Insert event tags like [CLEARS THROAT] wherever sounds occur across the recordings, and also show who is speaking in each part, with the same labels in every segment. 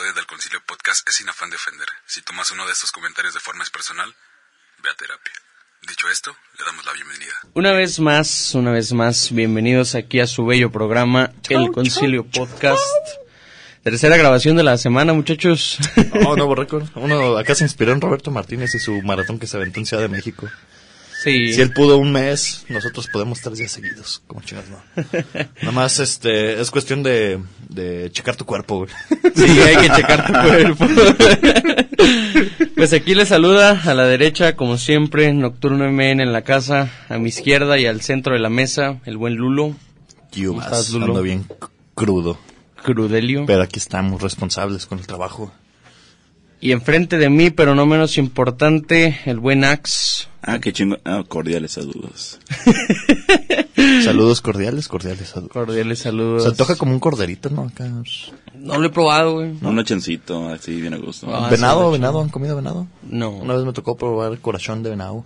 Speaker 1: episodio del Concilio Podcast es sin afán de ofender. Si tomas uno de estos comentarios de forma personal, ve a terapia. Dicho esto, le damos la bienvenida.
Speaker 2: Una vez más, una vez más, bienvenidos aquí a su bello programa, El Concilio Podcast. Tercera grabación de la semana, muchachos.
Speaker 3: Oh, nuevo récord. Uno acá se inspiró en Roberto Martínez y su maratón que se aventó en Ciudad de México.
Speaker 2: Sí.
Speaker 3: Si él pudo un mes, nosotros podemos tres días seguidos. Como chingas, no. [LAUGHS] Nada más, este, es cuestión de, de checar tu cuerpo, güey. [LAUGHS]
Speaker 2: Sí, hay que checar tu cuerpo. [LAUGHS] pues aquí le saluda a la derecha, como siempre, Nocturno MN en la casa, a mi izquierda y al centro de la mesa, el buen Lulo,
Speaker 3: Yumas,
Speaker 2: estás, Lulo?
Speaker 3: ando bien crudo.
Speaker 2: Crudelio.
Speaker 3: Pero aquí estamos responsables con el trabajo.
Speaker 2: Y enfrente de mí, pero no menos importante, el buen Ax.
Speaker 4: Ah, qué chingo. Ah, cordiales saludos. [LAUGHS]
Speaker 3: Saludos cordiales, cordiales saludos.
Speaker 2: Cordiales saludos.
Speaker 3: Se antoja como un corderito, ¿no? Acá.
Speaker 2: No lo he probado, güey.
Speaker 4: Un nochencito, así, bien a gusto.
Speaker 2: Ah,
Speaker 3: venado,
Speaker 2: sí,
Speaker 3: venado, ¿han comido venado?
Speaker 2: No.
Speaker 3: Una vez me tocó probar corazón de venado.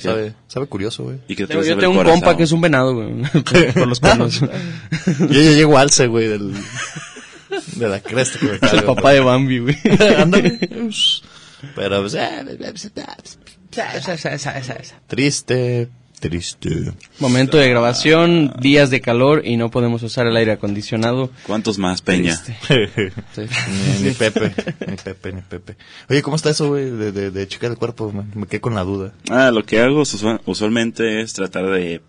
Speaker 3: Sabe, sabe curioso, güey.
Speaker 4: ¿Y qué te
Speaker 2: Yo,
Speaker 4: vas a
Speaker 2: yo
Speaker 4: ver
Speaker 2: tengo un compa que es un venado, güey. [LAUGHS] por los cuernos. [LAUGHS]
Speaker 3: Yo ya llego alce, güey, del... De la cresta que me [LAUGHS]
Speaker 2: el
Speaker 3: carga,
Speaker 2: papá de Bambi, güey. [LAUGHS]
Speaker 3: Ándale. Pero, pues, eh, triste, triste.
Speaker 2: Momento de grabación, días de calor y no podemos usar el aire acondicionado.
Speaker 4: ¿Cuántos más, Peña?
Speaker 2: Triste. [LAUGHS]
Speaker 3: Ni, ni Pepe, ni Pepe, ni Pepe. Oye, ¿cómo está eso, güey, de, de, de checar el cuerpo? Me, me quedé con la duda.
Speaker 4: Ah, lo que hago usual- usualmente es tratar de,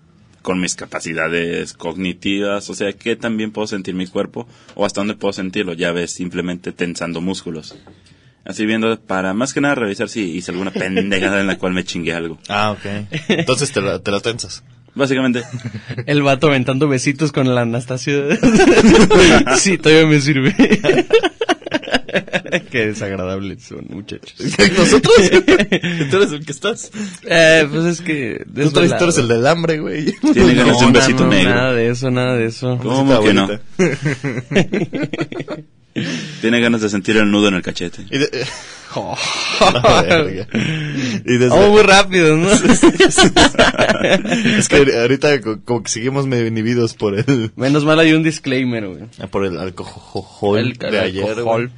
Speaker 4: con mis capacidades cognitivas, o sea, qué también puedo sentir mi cuerpo o hasta dónde puedo sentirlo, ya ves, simplemente tensando músculos. Así viendo, para más que nada revisar si hice alguna [LAUGHS] pendejada en la cual me chingué algo.
Speaker 3: Ah, ok. Entonces te la, te la tensas.
Speaker 4: Básicamente,
Speaker 2: El vato aventando besitos con el Anastasio. [LAUGHS] sí, todavía me sirve. [LAUGHS] Qué desagradables son, muchachos. [LAUGHS]
Speaker 3: ¿Nosotros? [LAUGHS] ¿Tú eres el que estás?
Speaker 2: Eh, pues es que...
Speaker 3: Tú traes- tú eres el del hambre, güey.
Speaker 4: tiene ganas de un besito
Speaker 2: no,
Speaker 4: negro.
Speaker 2: Nada de eso, nada de eso.
Speaker 4: ¿Cómo
Speaker 3: Está
Speaker 4: que no? Tiene ganas de sentir el nudo en el cachete.
Speaker 3: Y de- verga. Y desde-
Speaker 2: Vamos muy rápido, ¿no?
Speaker 3: es que ahorita co- como que seguimos medio inhibidos por el
Speaker 2: Menos mal hay un disclaimer, güey.
Speaker 3: por el alcohol
Speaker 2: El-
Speaker 3: de
Speaker 2: el
Speaker 3: ayer,
Speaker 2: alcohol.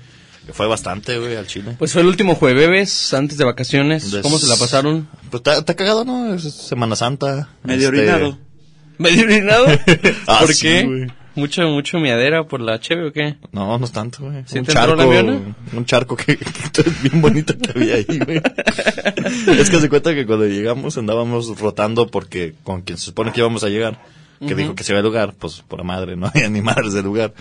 Speaker 3: Fue bastante, güey, al chile.
Speaker 2: Pues fue el último jueves antes de vacaciones.
Speaker 3: Des-
Speaker 2: ¿Cómo se la pasaron?
Speaker 3: Pues está, cagado, ¿no? Es Semana Santa.
Speaker 4: Medio
Speaker 3: Este,
Speaker 4: orinado. [LAUGHS]
Speaker 2: ¿Medio orinado? [LAUGHS]
Speaker 3: Ah,
Speaker 2: ¿Por
Speaker 3: sí,
Speaker 2: qué?
Speaker 3: güey.
Speaker 2: ¿Mucho, mucho miadera por la cheve o qué?
Speaker 3: No, no es tanto, güey.
Speaker 2: ¿Sí
Speaker 3: un
Speaker 2: te entró
Speaker 3: charco, un charco que, [LAUGHS] bien bonito que había ahí, güey. es que se cuenta que cuando llegamos andábamos rotando porque con quien se supone que íbamos a llegar, que dijo que se iba al lugar, pues por la madre, no había ni madres del lugar.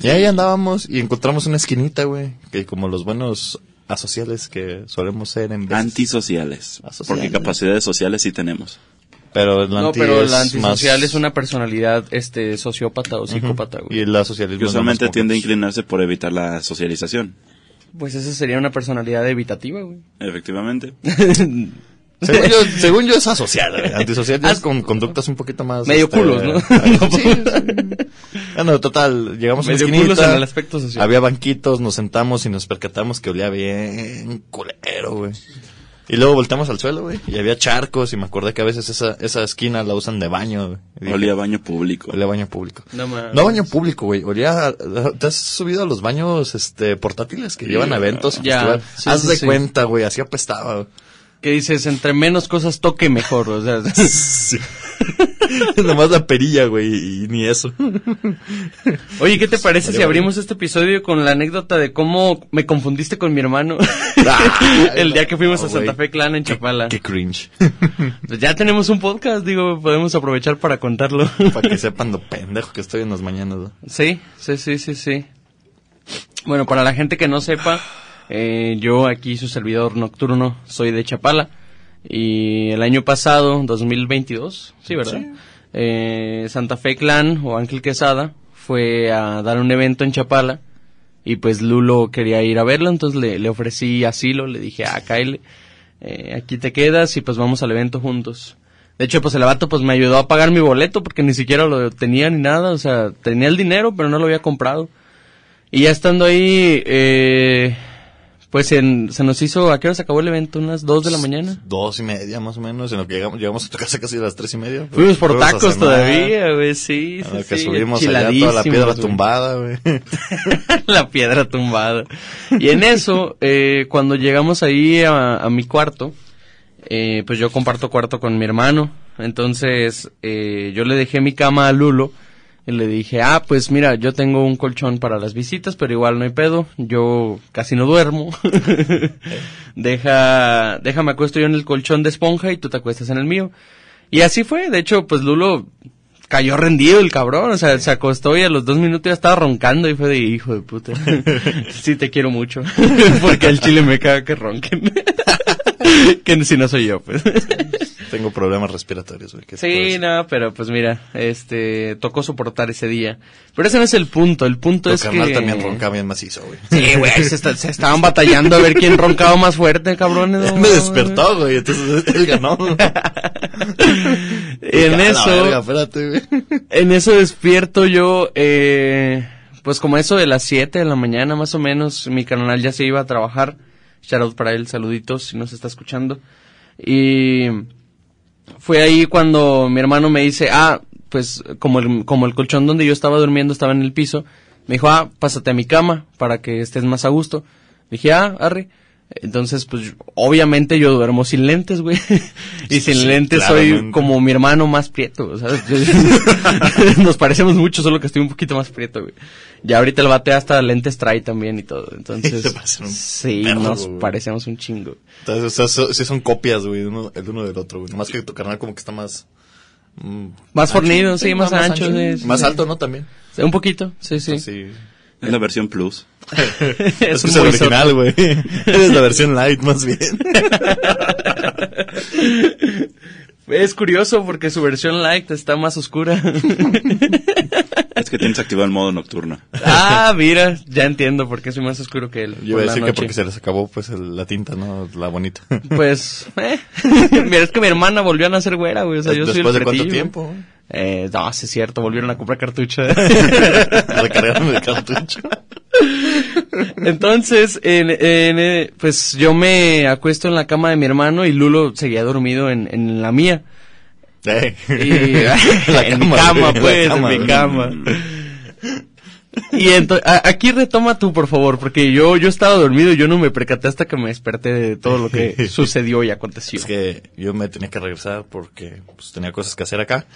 Speaker 3: Y ahí andábamos y encontramos una esquinita, güey, que como los buenos asociales que solemos ser en veces.
Speaker 4: Antisociales.
Speaker 3: Asociales.
Speaker 4: Porque capacidades sociales sí tenemos.
Speaker 3: Pero el
Speaker 2: No,
Speaker 3: anti
Speaker 2: pero
Speaker 3: es
Speaker 2: la antisocial
Speaker 3: más-
Speaker 2: es una personalidad este sociópata o psicópata, güey.
Speaker 3: Y la socialismo
Speaker 4: Que usualmente tiende a inclinarse por evitar la socialización.
Speaker 2: Pues esa sería una personalidad evitativa, güey.
Speaker 4: Efectivamente. [LAUGHS]
Speaker 3: Según [LAUGHS] yo, según yo es asocial, güey. Antisocial ya es con conductas un poquito más...
Speaker 2: Medio
Speaker 3: este,
Speaker 2: culos, ¿no? [LAUGHS]
Speaker 3: sí, sí. Bueno, total, llegamos a la
Speaker 2: Medio culos en el aspecto social.
Speaker 3: había banquitos, nos sentamos y nos percatamos que olía bien culero, güey. Y luego volteamos al suelo, güey, y había charcos y me acordé que a veces esa, esa esquina la usan de baño, güey.
Speaker 4: Olía a baño público.
Speaker 3: olía a baño público.
Speaker 2: No mames.
Speaker 3: No a baño público, güey. Olía. a- ¿Te has subido a los baños este portátiles que llevan a eventos?
Speaker 2: Ya, sí,
Speaker 3: Haz
Speaker 2: sí,
Speaker 3: de
Speaker 2: sí.
Speaker 3: cuenta, güey. Así apestaba. güey.
Speaker 2: Que dices, entre menos cosas toque mejor, o sea. [LAUGHS]
Speaker 3: Sí. [LAUGHS] Nomás la perilla, güey. Y ni eso.
Speaker 2: Oye, ¿qué te parece si
Speaker 3: Vale,
Speaker 2: abrimos este episodio con la anécdota de cómo me confundiste con mi hermano [LAUGHS]
Speaker 3: Ah,
Speaker 2: el día que fuimos
Speaker 3: no,
Speaker 2: a Santa. Fe Clan en Chapala?
Speaker 3: Qué cringe.
Speaker 2: Pues ya tenemos un podcast, digo, podemos aprovechar para contarlo.
Speaker 3: Para que sepan lo pendejo que estoy en las mañanas. ¿no?
Speaker 2: Sí, sí, sí, sí, sí. Bueno, para la gente que no sepa, eh, yo aquí su servidor nocturno soy de Chapala y el año pasado, 2022, sí, ¿verdad? Eh, Santa Fe Clan o Ángel Quesada fue a dar un evento en Chapala y pues Lulo quería ir a verlo, entonces le, le ofrecí asilo, le dije, ah, Kyle, eh, aquí te quedas y pues vamos al evento juntos. De hecho, pues el vato pues me ayudó a pagar mi boleto porque ni siquiera lo tenía ni nada, o sea, tenía el dinero pero no lo había comprado. Y ya estando ahí, eh, Pues en- se nos hizo, ¿a qué hora se acabó el evento? ¿Unas dos de la mañana?
Speaker 3: Dos y media más o menos, en lo que llegamos, llegamos a tu casa casi a las tres y media.
Speaker 2: Fuimos por tacos todavía, güey, sí,
Speaker 3: a
Speaker 2: sí,
Speaker 3: lo que
Speaker 2: sí,
Speaker 3: subimos allá toda la piedra tumbada, güey. [LAUGHS]
Speaker 2: la piedra tumbada. Y en eso, eh, cuando llegamos ahí a, a mi cuarto, eh, pues yo comparto cuarto con mi hermano. Entonces, eh, yo le dejé mi cama a Lulo y le dije, ah, pues mira, yo tengo un colchón para las visitas, pero igual no hay pedo. Yo casi no duermo. [LAUGHS] Deja, déjame acuesto yo en el colchón de esponja y tú te acuestas en el mío. Y así fue. De hecho, pues Lulo cayó rendido el cabrón, o sea, se acostó y a los dos minutos ya estaba roncando y fue de hijo de puta. [LAUGHS] sí te quiero mucho, [LAUGHS] porque al chile me caga que ronquen. [LAUGHS] que si no soy yo, pues. [LAUGHS]
Speaker 3: Tengo problemas respiratorios, güey. ¿qué te puedo
Speaker 2: sí, no, pero pues mira, este, tocó soportar ese día. Pero ese no es el punto, el punto es
Speaker 3: carnal
Speaker 2: que...
Speaker 3: también ronca bien macizo, güey.
Speaker 2: Sí, güey, se, está- se estaban batallando a ver quién roncaba más fuerte, cabrones. [LAUGHS]
Speaker 3: Me despertó, güey, entonces él ganó.
Speaker 2: En
Speaker 3: Dije, "A la
Speaker 2: eso...
Speaker 3: verga, espérate, güey.
Speaker 2: En eso despierto yo, eh, pues como eso de las 7 de la mañana más o menos, mi canal ya se iba a trabajar. Shout out para él, saluditos si nos está escuchando. Y fue ahí cuando mi hermano me dice, ah, pues como el, como el colchón donde yo estaba durmiendo estaba en el piso, me dijo, ah, pásate a mi cama para que estés más a gusto. Dije, ah, arre. Entonces, pues, obviamente yo duermo sin lentes, güey. [LAUGHS] y sin
Speaker 3: Sí,
Speaker 2: lentes soy como mi hermano más prieto, ¿sabes? [LAUGHS] [LAUGHS] Nos parecemos mucho, solo que estoy un poquito más prieto, güey. Ya ahorita el bate hasta lentes trae también y todo. Entonces,
Speaker 3: un
Speaker 2: sí,
Speaker 3: perro,
Speaker 2: nos parecemos un chingo.
Speaker 3: Entonces, o sea, so- sí son copias, güey, uno, el uno del otro, güey. Nomás que tu carnal como que está más... mm,
Speaker 2: Más
Speaker 3: ancho,
Speaker 2: fornido, sí, más ancho, sí, sí,
Speaker 3: Más alto, ¿no? También.
Speaker 2: Un poquito, sí, sí.
Speaker 3: Sí.
Speaker 4: Es la versión plus. [LAUGHS]
Speaker 2: es
Speaker 3: Es el
Speaker 2: boizote.
Speaker 3: original, güey. [LAUGHS] Eres la versión light, más bien.
Speaker 2: Es curioso porque su versión light está más oscura. [LAUGHS]
Speaker 4: Es que tienes activado el modo nocturno.
Speaker 2: ah, mira, ya entiendo por qué soy más oscuro que él.
Speaker 3: Yo iba a decir que porque se les acabó, pues, el- la tinta, ¿no? La bonita.
Speaker 2: Pues, eh. Mira, es que mi hermana volvió a nacer güera, güey. O sea, yo soy el
Speaker 3: ¿Después de cuánto tiempo?
Speaker 2: Eh, no, sí es cierto, volvieron a comprar cartucho.
Speaker 3: Recargarme de cartucho.
Speaker 2: Entonces, en, en, eh, pues yo me acuesto en la cama de mi hermano y Lulo seguía dormido en, en la mía.
Speaker 3: Eh.
Speaker 2: Y, [LAUGHS]
Speaker 3: La
Speaker 2: en mi
Speaker 3: cama,
Speaker 2: cama, pues,
Speaker 3: cama,
Speaker 2: en mi cama. Y entonces, aquí retoma tú, por favor, porque yo, yo estaba dormido y yo no me percaté hasta que me desperté de todo lo que [LAUGHS] sucedió y aconteció.
Speaker 3: Es que yo me tenía que regresar porque pues, tenía cosas que hacer acá.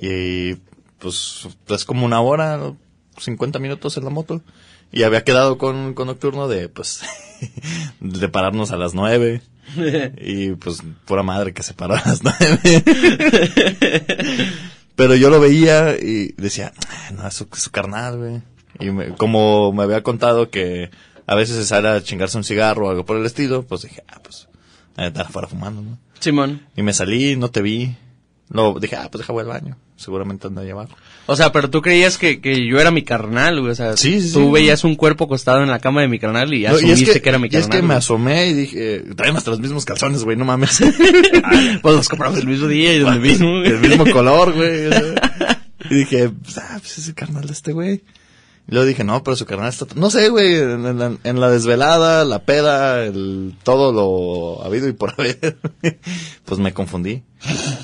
Speaker 3: Y pues es como una hora, 50 minutos en la moto. Y había quedado con, con Nocturno de, pues, [LAUGHS] de pararnos a las nueve. [LAUGHS] Y pues, pura madre que se paró a las nueve. [LAUGHS] Pero yo lo veía y decía, "Ah, no, es su, carnal, güey. Y me- como me había contado que a veces se sale a chingarse un cigarro o algo por el estilo, pues dije, ah, pues, a estar afuera fumando, ¿no?
Speaker 2: Simón.
Speaker 3: Y me salí, no te vi. Luego dije, ah, pues deja voy al baño. Seguramente anda ahí abajo.
Speaker 2: O sea, pero tú creías que, que yo era mi carnal, güey. O sea,
Speaker 3: Sí, sí,
Speaker 2: tú
Speaker 3: sí.
Speaker 2: veías un cuerpo acostado en la cama de mi carnal y
Speaker 3: No,
Speaker 2: asumiste que, era mi
Speaker 3: y es
Speaker 2: carnal.
Speaker 3: que me asomé y dije, traen hasta los mismos calzones, güey, no mames. [LAUGHS]
Speaker 2: pues los compramos el mismo día y donde mismo. güey.
Speaker 3: el mismo color, güey. [LAUGHS] Y dije, pues, ah, pues es el carnal de este güey. Y luego dije, no, pero su carnal está... No sé, güey, en, en en la desvelada, la peda, el, todo lo habido y por [LAUGHS] haber, pues me confundí.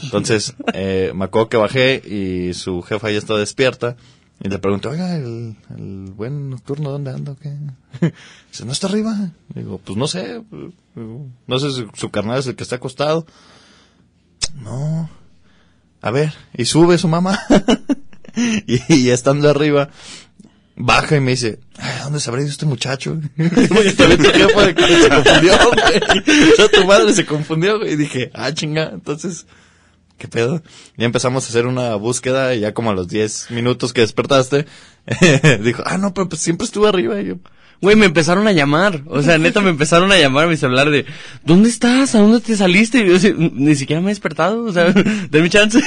Speaker 3: Entonces, eh, me acuerdo que bajé y su jefa ya estaba despierta. Y le pregunté, oiga, el, el buen nocturno, ¿dónde anda qué? [LAUGHS] Dice, ¿no está arriba? Digo, pues no sé. No sé si su carnal es el que está acostado. No. A ver, y sube su mamá. [LAUGHS] y, y estando arriba, baja y me dice, "Ay, ¿dónde se habrá ido este muchacho? [LAUGHS] [LAUGHS] Confundió, güey. Sea, tu madre se confundió, güey. Y dije, ah, chinga, entonces, ¿qué pedo? Ya empezamos a hacer una búsqueda y ya como a los 10 minutos que despertaste, [LAUGHS] dijo, ah, no, pero pues siempre estuve arriba. Y yo,
Speaker 2: Güey, me empezaron a llamar. O sea, neta, me empezaron a llamar a mi celular de, ¿dónde estás? ¿A dónde te saliste? Y yo, así, ni siquiera me he despertado. O sea, [LAUGHS] denme chance.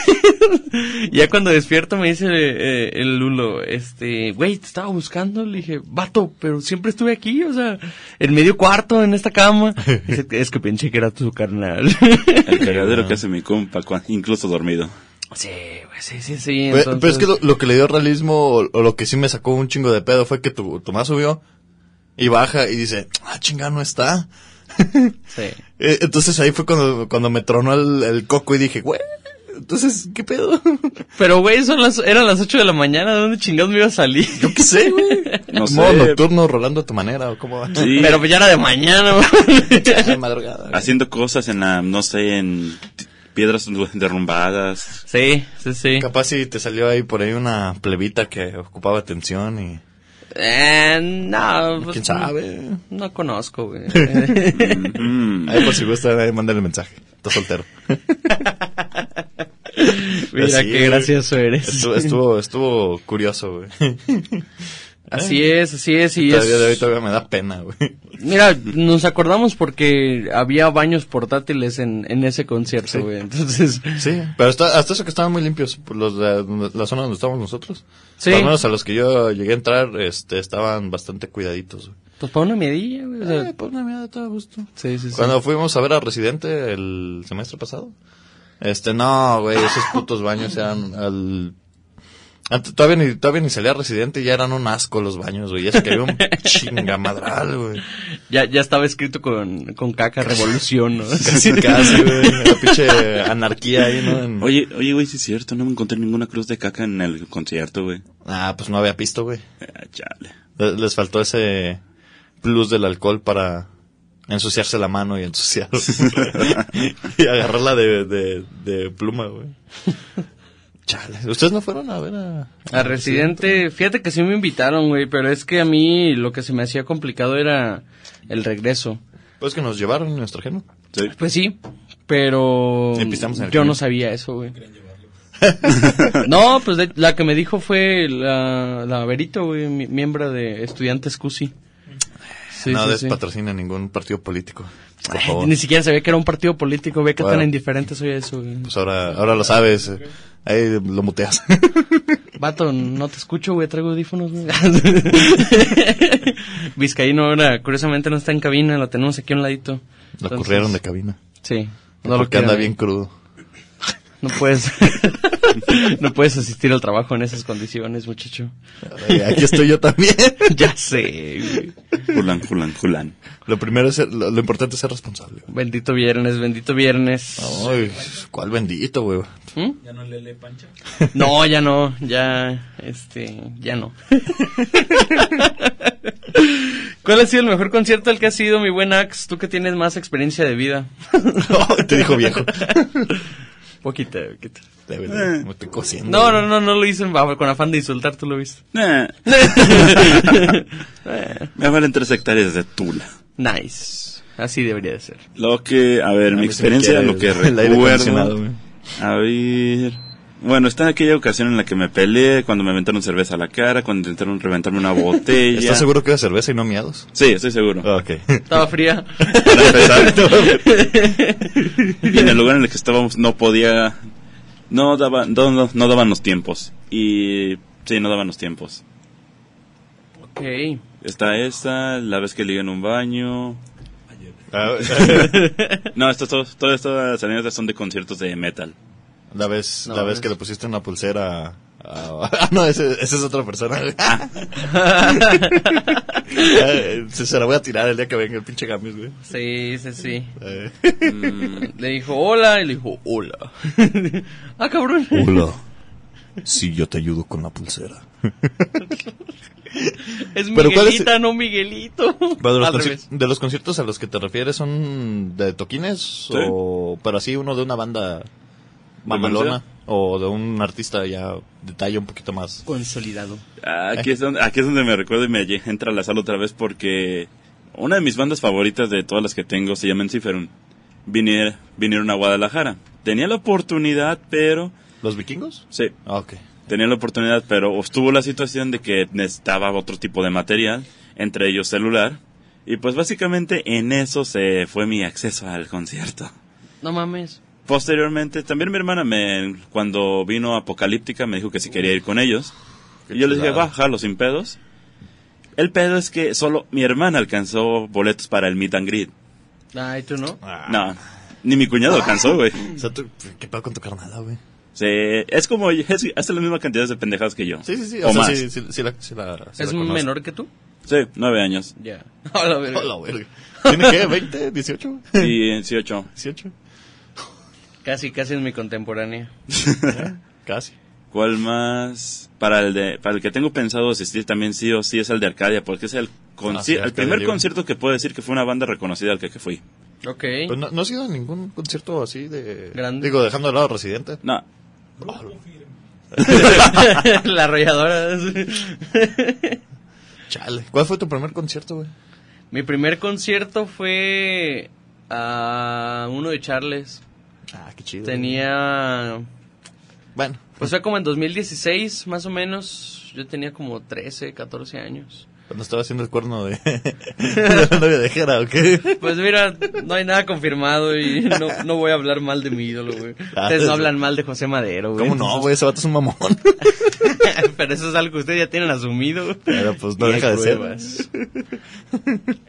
Speaker 2: Y [LAUGHS] ya cuando despierto me dice eh, el Lulo, este, güey, te estaba buscando. Le dije, vato, pero siempre estuve aquí. O sea, en medio cuarto, en esta cama. [LAUGHS] Dice, es que pensé que era tu carnal.
Speaker 4: El cagadero que hace mi compa, incluso dormido.
Speaker 2: sí, güey, sí, sí, sí.
Speaker 3: Pero, pero es que lo, lo que le dio realismo o, o lo que sí me sacó un chingo de pedo fue que tu, tu mamá subió Y baja y dice, ah, chinga, no está. [LAUGHS]
Speaker 2: Sí.
Speaker 3: Eh, Entonces ahí fue cuando, cuando me tronó el, el coco y dije, güey, entonces, ¿qué pedo? [LAUGHS]
Speaker 2: Pero, güey, son las, eran las 8 de la mañana. ¿De dónde chingados me iba a salir?
Speaker 3: Yo qué sé, güey. [LAUGHS]
Speaker 4: No
Speaker 3: Modo
Speaker 4: sé.
Speaker 3: nocturno, rolando a tu manera, o cómo va.
Speaker 4: Sí,
Speaker 2: Pero ya era de mañana, güey.
Speaker 3: De madrugada. güey.
Speaker 4: haciendo cosas en la, no sé, en piedras derrumbadas.
Speaker 2: Sí, sí, sí.
Speaker 3: Capaz si te salió ahí por ahí una plebita que ocupaba atención y...
Speaker 2: Eh, no, pues,
Speaker 3: ¿Quién sabe?
Speaker 2: No, no conozco, güey. [LAUGHS]
Speaker 3: Ahí por si gusta, ahí mándale mensaje. Estás soltero.
Speaker 2: Mira
Speaker 3: Sí,
Speaker 2: qué gracioso eres.
Speaker 3: Estuvo, estuvo, estuvo curioso, güey.
Speaker 2: Así es, así es. Y
Speaker 3: Todavía de hoy todavía me da pena, güey.
Speaker 2: Mira, nos acordamos porque había baños portátiles en, en ese concierto,
Speaker 3: Sí.
Speaker 2: güey. Entonces,
Speaker 3: Sí, pero está, hasta eso que estaban muy limpios, los de donde- la zona donde estábamos nosotros.
Speaker 2: Sí.
Speaker 3: Por lo menos a los que yo llegué a entrar, este, estaban bastante cuidaditos, güey.
Speaker 2: pues para una medilla, güey. o sea,
Speaker 3: Eh, pues una mierda, todo a gusto.
Speaker 2: sí, sí, sí.
Speaker 3: Cuando fuimos a ver a Residente el semestre pasado, este, no, güey, esos putos baños eran al... antes- todavía ni, todavía ni salía Residente y ya eran un asco los baños, güey. Ya se quería un [LAUGHS] chingamadral, güey.
Speaker 2: Ya, ya estaba escrito con, con caca revolución, ¿no? [LAUGHS]
Speaker 3: Casi, casi, güey. La pinche anarquía ahí, ¿no? En-
Speaker 4: Oye, oye, güey, sí es cierto, no me encontré ninguna cruz de caca en el concierto, güey.
Speaker 3: Ah, pues no había pisto, güey.
Speaker 4: Ah, chale.
Speaker 3: Le- Les faltó ese plus del alcohol para ensuciarse la mano y ensuciar [LAUGHS] y agarrarla de, de, de pluma, güey. Chale. ¿Ustedes no fueron a ver a...
Speaker 2: A Residente, fíjate que sí me invitaron, güey, pero es que a mí lo que se me hacía complicado era el regreso.
Speaker 3: Pues que nos llevaron y nos trajeron.
Speaker 4: Sí.
Speaker 2: Pues sí, pero yo
Speaker 3: camión.
Speaker 2: no sabía eso, güey. [LAUGHS] no, pues de- la que me dijo fue la, la Verito, güey, mi- miembro de Estudiantes CUSI. Sí,
Speaker 3: no
Speaker 2: sí,
Speaker 3: des
Speaker 2: sí.
Speaker 3: patrocina ningún partido político. Por favor.
Speaker 2: Ni siquiera sabía que era un partido político, ve que
Speaker 3: Bueno.
Speaker 2: tan indiferente soy eso, güey.
Speaker 3: Pues ahora, ahora lo sabes. eh. Ahí lo muteas. [LAUGHS]
Speaker 2: Vato, no te escucho, güey, traigo audífonos, güey. [LAUGHS] Vizcaíno ahora, curiosamente, no está en cabina, lo tenemos aquí a un ladito.
Speaker 3: Lo
Speaker 2: Entonces,
Speaker 3: corrieron de cabina.
Speaker 2: Sí. No lo
Speaker 3: porque anda bien crudo.
Speaker 2: No puedes, [LAUGHS] no puedes asistir al trabajo en esas condiciones, muchacho.
Speaker 3: Ay, Aquí estoy yo también. [LAUGHS]
Speaker 2: ya sé, güey.
Speaker 4: Julan, julan, julan.
Speaker 3: Lo primero es, ser- lo, lo importante es ser responsable.
Speaker 2: Bendito viernes, bendito viernes.
Speaker 3: Ay, cuál bendito, güey.
Speaker 2: ¿Mm? [LAUGHS] No, ya no, ya, este, ya no. ¿Cuál ha sido el mejor concierto al que has sido, mi buen Ax? Tú que tienes más experiencia de vida.
Speaker 3: Te dijo viejo.
Speaker 2: Poquita, poquita.
Speaker 3: De verdad, me estoy cosiendo.
Speaker 2: No, no, no, no lo hice con afán de insultar, tú lo viste. [LAUGHS]
Speaker 4: Nah. Me valen tres hectáreas de tula.
Speaker 2: Nice. Así debería de ser.
Speaker 4: Lo que, a ver,
Speaker 3: A
Speaker 4: mi experiencia, lo que recuerdo. A ver. Bueno, está en aquella ocasión en la que me peleé, cuando me aventaron cerveza a la cara, cuando intentaron reventarme una botella.
Speaker 3: ¿Estás seguro que era cerveza y no miados?
Speaker 4: Sí, estoy seguro.
Speaker 3: Ah, Ok.
Speaker 2: Estaba fría.
Speaker 4: Para empezar. [LAUGHS] y en el lugar en el que estábamos no podía. No, daba, no, no, no daban los tiempos. Y. Sí, no daban los tiempos.
Speaker 2: ok.
Speaker 4: Está esta, la vez que ligué en un baño.
Speaker 3: Ah, [LAUGHS]
Speaker 4: No, esto, todo, todas estas anécdotas son de conciertos de metal.
Speaker 3: La vez,
Speaker 2: No,
Speaker 3: la vez
Speaker 2: es-
Speaker 3: que le pusiste una pulsera a... Ah, [LAUGHS] no, ese, esa es otra persona. [LAUGHS] Eh, se, se la voy a tirar el día que venga el pinche Gamis, güey.
Speaker 2: Sí, sí, sí.
Speaker 3: Eh.
Speaker 2: Mm, le dijo hola y le dijo hola. [LAUGHS] ah, cabrón.
Speaker 3: Hola. Sí, yo te ayudo con la pulsera.
Speaker 2: Es
Speaker 3: Pero ¿cuál es-
Speaker 2: Miguelita, no Miguelito.
Speaker 3: De, los de los conciertos a los que te refieres son de toquines o pero así uno de una banda mamalona o de un artista ya de talla un poquito más.
Speaker 2: Consolidado.
Speaker 4: Aquí es, donde, aquí es donde me recuerdo y me entra a la sala otra vez porque una de mis bandas favoritas de todas las que tengo se llama Enciferum. Vinieron, vinieron a Guadalajara. Tenía la oportunidad, pero...
Speaker 3: ¿Los vikingos?
Speaker 4: Sí,
Speaker 3: Ah, ok.
Speaker 4: tenía la oportunidad, pero estuvo la situación de que necesitaba otro tipo de material, entre ellos celular. Y pues básicamente en eso se fue mi acceso al concierto.
Speaker 2: No mames.
Speaker 4: Posteriormente, también mi hermana, me, cuando vino Apocalíptica, me dijo que si quería ir con ellos.
Speaker 3: Qué
Speaker 4: y yo le dije,
Speaker 3: chulada.
Speaker 4: va, jalo sin pedos. El pedo es que solo mi hermana alcanzó boletos para el meet and greet.
Speaker 2: Ay, tú no.
Speaker 4: No, ni mi cuñado alcanzó, güey. [LAUGHS]
Speaker 3: O sea, tú- ¿qué pedo con tu carnada, güey?
Speaker 4: Sí, es como, es, hace la misma cantidad de pendejadas que yo.
Speaker 3: Sí, sí, sí.
Speaker 4: O
Speaker 3: O, sea,
Speaker 4: más.
Speaker 3: sí, sí, sí la, sí la- sí
Speaker 2: ¿Es
Speaker 3: la
Speaker 2: menor que tú?
Speaker 4: Sí, nueve años.
Speaker 2: Ya. [LAUGHS] A la verga.
Speaker 3: Hola, verga. ¿Tiene qué? ¿20? ¿18?
Speaker 4: Y 18.
Speaker 3: ¿18?
Speaker 2: Casi, casi es mi contemporánea. [LAUGHS]
Speaker 3: Casi.
Speaker 4: ¿Cuál más? Para el de, para el que tengo pensado asistir también sí o sí es el de Arcadia, porque es el, conci-
Speaker 3: Ah, sí,
Speaker 4: el
Speaker 3: Arcadia
Speaker 4: primer
Speaker 3: Libre.
Speaker 4: concierto que puedo decir que fue una banda reconocida al que, que fui.
Speaker 2: Ok.
Speaker 3: Pues no, no has ido a ningún concierto así de...
Speaker 2: Grande.
Speaker 3: Digo, dejando de lado Residente.
Speaker 4: No, [LAUGHS]
Speaker 2: la arrolladora. [LAUGHS]
Speaker 3: Chale. ¿Cuál fue tu primer concierto, güey?
Speaker 2: mi primer concierto fue a uno de Charles.
Speaker 3: Ah, qué chido.
Speaker 2: Tenía
Speaker 3: Bueno,
Speaker 2: Pues fue como en 2016, más o menos. Yo tenía como 13, 14 años.
Speaker 3: Cuando estaba haciendo el cuerno de... [LAUGHS] de la novia de Jera, ¿o qué?
Speaker 2: Pues mira, no hay nada confirmado y no, no voy a hablar mal de mi ídolo, güey.
Speaker 3: Ah,
Speaker 2: Ustedes no hablan mal de José Madero, güey.
Speaker 3: ¿Cómo no, güey? Ese vato es un mamón. [LAUGHS]
Speaker 2: Pero eso es algo que ustedes ya tienen asumido.
Speaker 3: Pero pues no
Speaker 2: Y
Speaker 3: deja de ser.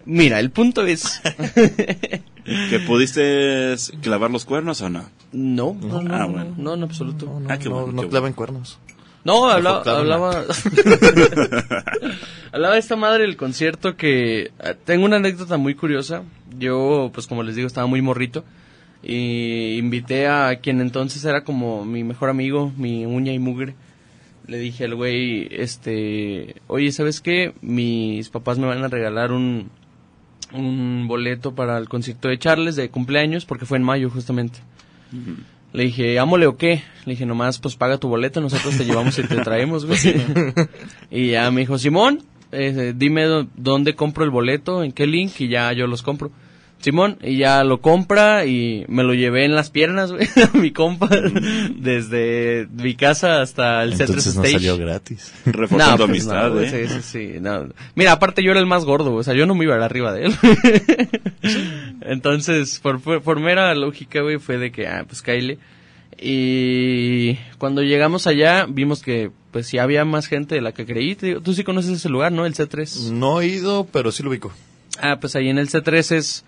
Speaker 2: Mira, el punto es... [LAUGHS]
Speaker 4: ¿que pudiste clavar los cuernos o no?
Speaker 2: No, no, no,
Speaker 4: Ah,
Speaker 2: no,
Speaker 4: bueno.
Speaker 2: no, en absoluto.
Speaker 3: No, no,
Speaker 4: Ah, qué
Speaker 3: no,
Speaker 4: bueno,
Speaker 3: no
Speaker 4: qué
Speaker 3: claven cuernos.
Speaker 2: No, hablaba, hablaba, [LAUGHS] hablaba de esta madre del concierto que ah, tengo una anécdota muy curiosa. Yo, pues como les digo, estaba muy morrito y invité a quien entonces era como mi mejor amigo, mi uña y mugre. Le dije al güey, este, oye, ¿sabes qué? Mis papás me van a regalar un, un boleto para el concierto de Charles de cumpleaños porque fue en mayo justamente. Le dije, ámole o qué. Le dije, nomás pues paga tu boleto, nosotros te llevamos y te [LAUGHS] traemos, güey. y ya me dijo, Simón, eh, dime dó- dónde compro el boleto, en qué link, y ya yo los compro. Simón, y ya lo compra y me lo llevé en las piernas, güey, [LAUGHS] a mi compa, desde mi casa hasta el C3
Speaker 3: Entonces no
Speaker 2: Stage.
Speaker 3: salió gratis. [LAUGHS]
Speaker 4: Reforzando
Speaker 2: pues,
Speaker 4: amistad,
Speaker 2: no, güey,
Speaker 4: ¿eh?
Speaker 2: Sí, sí, sí. no. Mira, aparte yo era el más gordo, o sea, yo no me iba a ir arriba de él. [LAUGHS] Entonces, por, por, por mera lógica, güey, fue de que, ah, pues Kyle. Y cuando llegamos allá, vimos que, pues sí había más gente de la que creí. Te digo, Tú sí conoces ese lugar, ¿no? El C3.
Speaker 3: No he ido, pero sí lo ubico.
Speaker 2: Ah, pues ahí en el C3 es,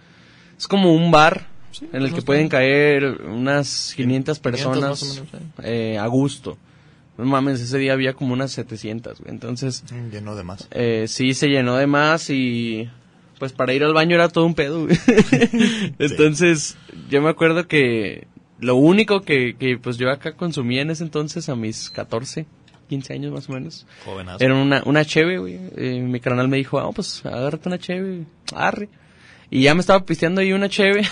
Speaker 2: es como un bar en el que pueden caer unas 500 personas
Speaker 3: menos,
Speaker 2: eh, a gusto. No mames, ese día había como unas 700, güey. Entonces,
Speaker 3: Llenó de más.
Speaker 2: eh, sí se llenó de más y pues para ir al baño era todo un pedo. güey. [LAUGHS] entonces, yo me acuerdo que lo único que, que pues yo acá consumía en ese entonces a mis 14, 15 años más o menos.
Speaker 3: Jovenazo.
Speaker 2: Era una, una cheve, güey. Eh, mi canal me dijo, ah, pues agárrate una cheve, arre. Y ya me estaba pisteando ahí una cheve.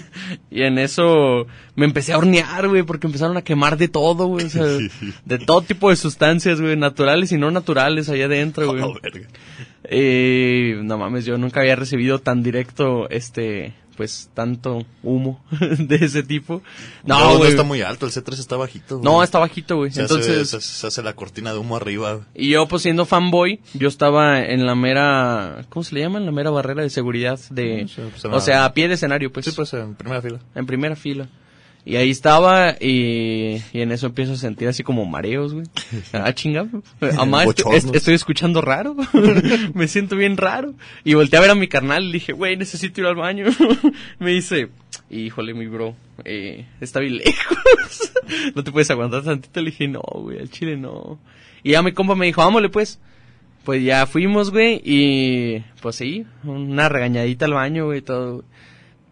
Speaker 2: [LAUGHS] y en eso me empecé a hornear, güey, porque empezaron a quemar de todo, güey. O sea, [LAUGHS] de todo tipo de sustancias, güey, naturales y no naturales allá adentro, güey.
Speaker 3: Oh, verga.
Speaker 2: Eh, no mames, yo nunca había recibido tan directo, este, pues, tanto humo [LAUGHS] de ese tipo.
Speaker 3: No,
Speaker 2: No,
Speaker 3: no está muy alto. El C3 está bajito. güey.
Speaker 2: No, está bajito, güey.
Speaker 3: Se,
Speaker 2: Entonces,
Speaker 3: hace, se, hace la cortina de humo arriba.
Speaker 2: y yo, pues, siendo fanboy, yo estaba en la mera, ¿cómo se le llama? En la mera barrera de seguridad de,
Speaker 3: Sí, pues,
Speaker 2: o sea, a pie de escenario, pues.
Speaker 3: Sí, pues en primera fila.
Speaker 2: En primera fila. Y ahí estaba y, y en eso empiezo a sentir así como mareos, güey. [LAUGHS] Ah, chinga. Amá, estoy,
Speaker 3: Bochornos.
Speaker 2: est- estoy escuchando raro. [LAUGHS] Me siento bien raro. Y volteé a ver a mi carnal y le dije, güey, necesito ir al baño. [LAUGHS] Me dice, híjole, mi bro, eh, está bien lejos. no te puedes aguantar tantito. Le dije, no, güey, al chile no. Y ya mi compa me dijo, vámonos pues. Pues ya fuimos, güey, y pues sí, una regañadita al baño, güey, todo.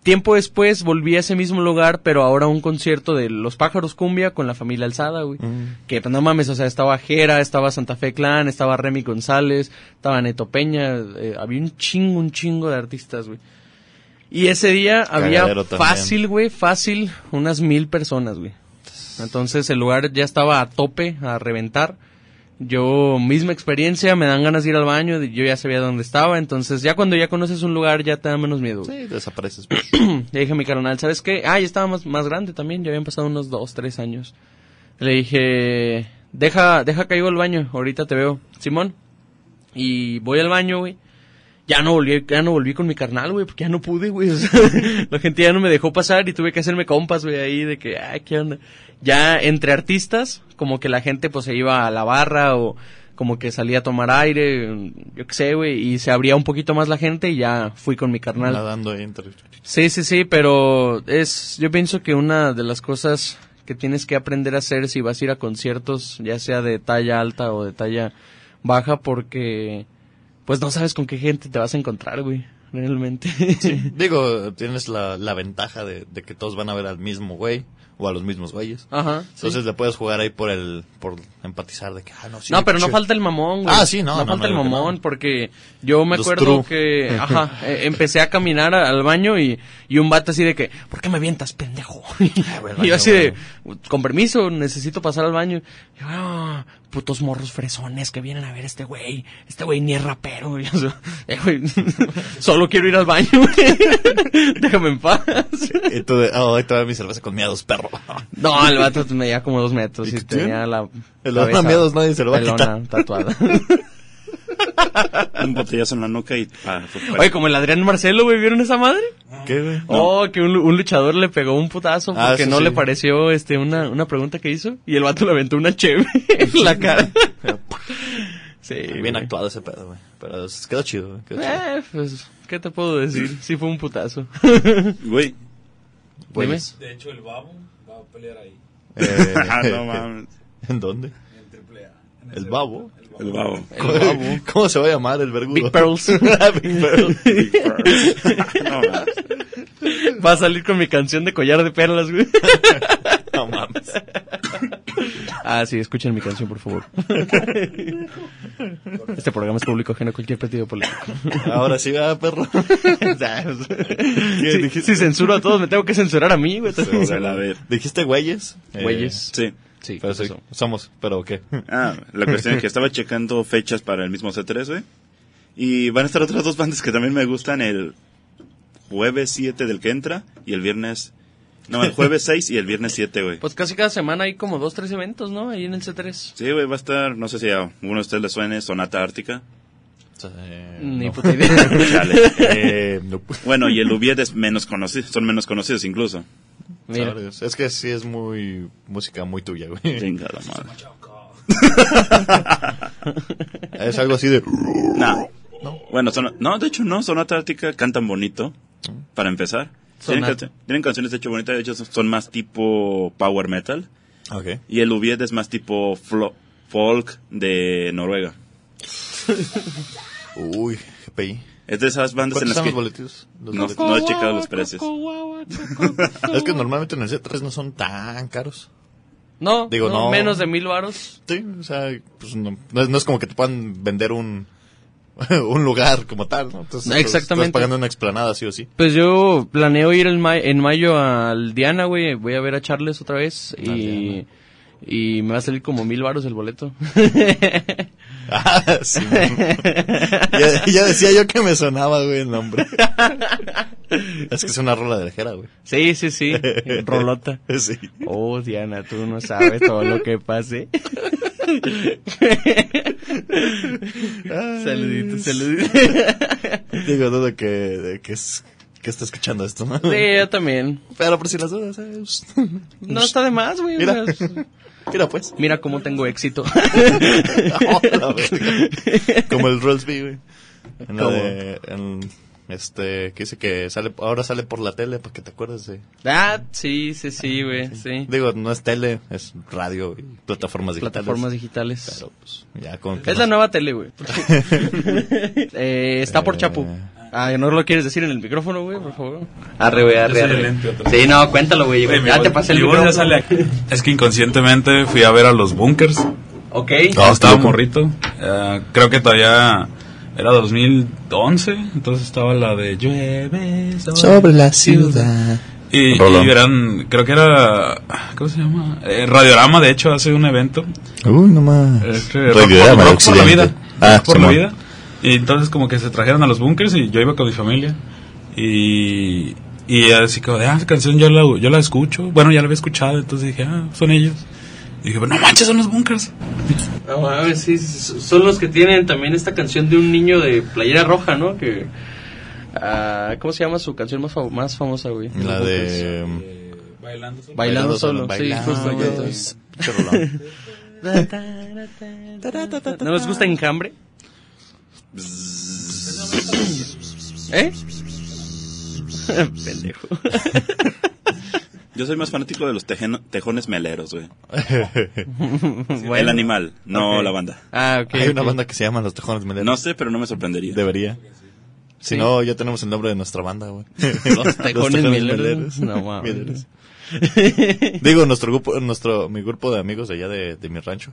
Speaker 2: Tiempo después volví a ese mismo lugar, pero ahora a un concierto de Los Pájaros Cumbia con la familia Alzada, güey. Que pues, no mames, o sea, estaba Jera, estaba Santa Fe Clan, estaba Remy González, estaba Neto Peña, eh, había un chingo, un chingo de artistas, güey. Y ese día había
Speaker 3: también.
Speaker 2: fácil, güey, fácil, unas mil personas, güey. Entonces el lugar ya estaba a tope, a reventar. Yo, misma experiencia, me dan ganas de ir al baño, yo ya sabía dónde estaba, entonces ya cuando ya conoces un lugar ya te da menos miedo.
Speaker 3: Sí, desapareces. pues. [CLEARS THROAT]
Speaker 2: Le dije a mi carnal, ¿sabes qué? Ah, ya estaba más, más grande también, ya habían pasado unos dos, tres años. Le dije, deja, deja caigo al baño, ahorita te veo. Simón. Y voy al baño, güey. Ya no volví, ya no volví con mi carnal, güey, porque ya no pude, güey. [LAUGHS] O sea, la gente ya no me dejó pasar y tuve que hacerme compas, güey, ahí de que, ay, qué onda. Ya entre artistas, como que la gente pues se iba a la barra o como que salía a tomar aire, yo qué sé, güey, y se abría un poquito más la gente y ya fui con mi carnal.
Speaker 3: Nadando ahí entre...
Speaker 2: Sí, sí, sí, pero es, yo pienso que una de las cosas que tienes que aprender a hacer si vas a ir a conciertos, ya sea de talla alta o de talla baja, porque pues no sabes con qué gente te vas a encontrar, güey, realmente. [LAUGHS]
Speaker 3: Digo, tienes la, la ventaja de, de que todos van a ver al mismo güey o a los mismos güeyes.
Speaker 2: Ajá. sí.
Speaker 3: Entonces le puedes jugar ahí por el por empatizar de que ah no sí,
Speaker 2: no, pero no falta el mamón, güey.
Speaker 3: Ah, sí, no,
Speaker 2: No,
Speaker 3: no,
Speaker 2: falta
Speaker 3: no,
Speaker 2: el mamón, porque yo me
Speaker 3: Los
Speaker 2: acuerdo
Speaker 3: true.
Speaker 2: que, [LAUGHS] ajá, eh, empecé a caminar a- al baño y, y un vato así de que, ¿por qué me avientas, pendejo? [LAUGHS]
Speaker 3: el
Speaker 2: y yo así de, con permiso, necesito pasar al baño. Y yo, "Ah, putos morros fresones que vienen a ver a este güey. Este güey ni es rapero. [LAUGHS] Eh, güey, [LAUGHS] solo quiero ir al baño, güey. [LAUGHS] Déjame en paz.
Speaker 3: Y tú de, oh, mi cerveza con miedos, perro.
Speaker 2: No, el vato medía como dos metros y, tenía la
Speaker 3: El olor a miedos nadie se lo va a quitar.
Speaker 2: tatuada. [LAUGHS]
Speaker 4: Un botellazo en la nuca y... ah, fue-
Speaker 2: Oye, como el Adrián Marcelo, güey, ¿vieron esa madre?
Speaker 3: ¿Qué, güey?
Speaker 2: Oh, que un, un luchador le pegó un putazo
Speaker 3: Ah,
Speaker 2: porque no
Speaker 3: sí.
Speaker 2: le pareció este una, una pregunta que hizo y el vato le aventó una cheve en la cara. [LAUGHS] sí,
Speaker 3: Bien
Speaker 2: güey.
Speaker 3: actuado ese pedo, güey. Pero quedó chido, güey. quedó chido.
Speaker 2: Eh, pues, ¿qué te puedo decir? Sí fue un putazo. [LAUGHS]
Speaker 4: Güey.
Speaker 5: De hecho, el babo va a pelear ahí,
Speaker 3: Eh,
Speaker 4: Ah, no mames.
Speaker 3: ¿En dónde?
Speaker 5: en triple A. En
Speaker 3: ¿El babo?
Speaker 4: El babo.
Speaker 2: El babo.
Speaker 3: ¿Cómo se va a llamar el vergudo?
Speaker 2: Big Pearls. [LAUGHS]
Speaker 3: Big Pearl.
Speaker 4: No mames.
Speaker 2: Va a salir con mi canción de collar de perlas, güey.
Speaker 3: No mames.
Speaker 2: Ah, sí, escuchen mi canción, por favor. Este programa es público ajeno a cualquier partido político.
Speaker 3: Ahora sí va, perro.
Speaker 2: O sea, si, censuro a todos, me tengo que censurar a mí, güey.
Speaker 4: Sea, a ver.
Speaker 3: ¿Dijiste güeyes? Eh,
Speaker 2: Güeyes.
Speaker 4: Sí.
Speaker 2: Sí,
Speaker 3: Pero
Speaker 2: ¿qué
Speaker 3: sí,
Speaker 2: pasó?
Speaker 3: somos, pero ¿qué?
Speaker 4: Ah, la cuestión es que estaba checando fechas para el mismo C3, güey. Y van a estar otras dos bandas que también me gustan el jueves 7 del que entra y el viernes... No, el jueves [LAUGHS] 6 y el viernes 7, güey.
Speaker 2: Pues casi cada semana hay como dos, tres eventos, ¿no? Ahí en el C3.
Speaker 4: Sí, güey, va a estar, no sé si a uno de ustedes le suene, Sonata Ártica.
Speaker 3: Eh,
Speaker 2: Ni
Speaker 3: no.
Speaker 2: puta idea. [LAUGHS] [LAUGHS]
Speaker 3: Eh, no.
Speaker 4: Bueno, y el Ubied es menos conocido, son menos conocidos incluso.
Speaker 2: Mira.
Speaker 3: Sabes, Es que sí es muy música muy tuya, güey.
Speaker 4: Chingada madre. [LAUGHS]
Speaker 3: Es algo así de...
Speaker 4: No. Bueno, son, no, de hecho no, Sonata Ártica cantan bonito, para empezar. Tienen, canciones de hecho bonitas, de hecho son- más tipo power metal. Y el Ubied es más tipo flo- folk de Noruega. [LAUGHS]
Speaker 3: Uy, GPI.
Speaker 4: Es de esas bandas en
Speaker 3: ¿Cuántos
Speaker 4: las que...
Speaker 3: los boletos? Los
Speaker 4: No,
Speaker 3: boletos.
Speaker 4: no he checado los precios.
Speaker 3: Es que normalmente en el C3 no son tan caros.
Speaker 2: No,
Speaker 3: Digo,
Speaker 2: no,
Speaker 3: no.
Speaker 2: menos de mil varos.
Speaker 3: Sí, o sea, pues no, no es, no es como que te puedan vender un, [LAUGHS] un lugar como tal, ¿no? Entonces, pues,
Speaker 2: Exactamente.
Speaker 3: Estás pagando una explanada sí o sí.
Speaker 2: Pues yo planeo ir en, ma- en mayo al Diana, güey. Voy a ver a Charles otra vez. Y,
Speaker 3: Diana.
Speaker 2: Y me va a salir como mil varos el boleto.
Speaker 3: Ah, sí. ya, ya decía yo que me sonaba, güey, el nombre. es que es una rola de lejera, güey.
Speaker 2: sí, sí, sí. Rolota. [LAUGHS]
Speaker 3: Sí.
Speaker 2: Oh, Diana, tú no sabes todo lo que pase. saludito, saludito.
Speaker 3: Digo, dudo que, de que, es, que está escuchando esto, ¿no?
Speaker 2: Sí, yo también.
Speaker 3: Pero por si las dudas, ¿sabes?
Speaker 2: No está de más, güey.
Speaker 3: Mira.
Speaker 2: o sea, [LAUGHS]
Speaker 3: Mira, pues.
Speaker 2: Mira cómo tengo éxito. [LAUGHS]
Speaker 3: Oh. [LAUGHS] Como el Rollsby, güey. En la
Speaker 2: ¿Cómo?
Speaker 3: de, en, este, que dice que sale, ahora sale por la tele para que te acuerdes de.
Speaker 2: ah, sí, sí, sí, güey. Sí.
Speaker 3: Digo, no es tele, es radio y plataformas digitales.
Speaker 2: Plataformas digitales.
Speaker 3: Pero, pues, ya con
Speaker 2: Es la nueva tele, güey. eh, está por
Speaker 3: Eh.
Speaker 2: Chapu. Ah, ¿no lo quieres decir en el micrófono, güey, por favor? Arre, güey, arre, arre. Sí, no, cuéntalo, güey.
Speaker 5: Oye,
Speaker 2: Ya te pasé el micrófono.
Speaker 5: sale aquí. Es que inconscientemente fui a ver a los bunkers.
Speaker 2: Ok.
Speaker 3: Ah,
Speaker 5: estaba morrito. Eh, creo que todavía era 2011. Entonces estaba la de llueve sobre,
Speaker 3: la ciudad.
Speaker 5: Y, y eran, creo que era, ¿cómo se llama? Eh, Radiorama, de hecho, hace un evento.
Speaker 3: Uy, no más.
Speaker 5: Este, rock,
Speaker 3: Radiorama
Speaker 5: por,
Speaker 3: de
Speaker 5: rock por la vida.
Speaker 3: Ah,
Speaker 5: Rock por la vida. Y entonces como que se trajeron a los bunkers y yo iba con mi familia. Y, y así como de, ah, esa canción yo la, yo la escucho. Bueno, ya la había escuchado, entonces dije, ah, son ellos. Y dije, no manches, son los bunkers. [LAUGHS]
Speaker 2: No mames, sí, sí, son los que tienen también esta canción de un niño de playera roja, ¿no? Que... ah, ¿Cómo se llama su canción más, más famosa, güey?
Speaker 3: La de. um,
Speaker 5: Bailando solo.
Speaker 2: Bailando solo, sí,
Speaker 3: Bailando. [LAUGHS]
Speaker 2: ¿No les gusta Enjambre? ¿Eh? [LAUGHS] Pendejo.
Speaker 4: Yo soy más fanático de los tejeno- tejones meleros, güey. [LAUGHS]
Speaker 2: Bueno.
Speaker 4: El animal, no la banda.
Speaker 2: Ah, ok.
Speaker 3: Hay una banda que se llama Los Tejones Meleros.
Speaker 4: No sé, pero no me sorprendería.
Speaker 3: Debería. Si
Speaker 2: Sí.
Speaker 3: no, ya tenemos el nombre de nuestra banda, güey. [LAUGHS]
Speaker 2: Los tejones mieleros. No mames.
Speaker 3: Mieleros. Digo, nuestro grupo, nuestro, mi grupo de amigos de allá de, de mi rancho.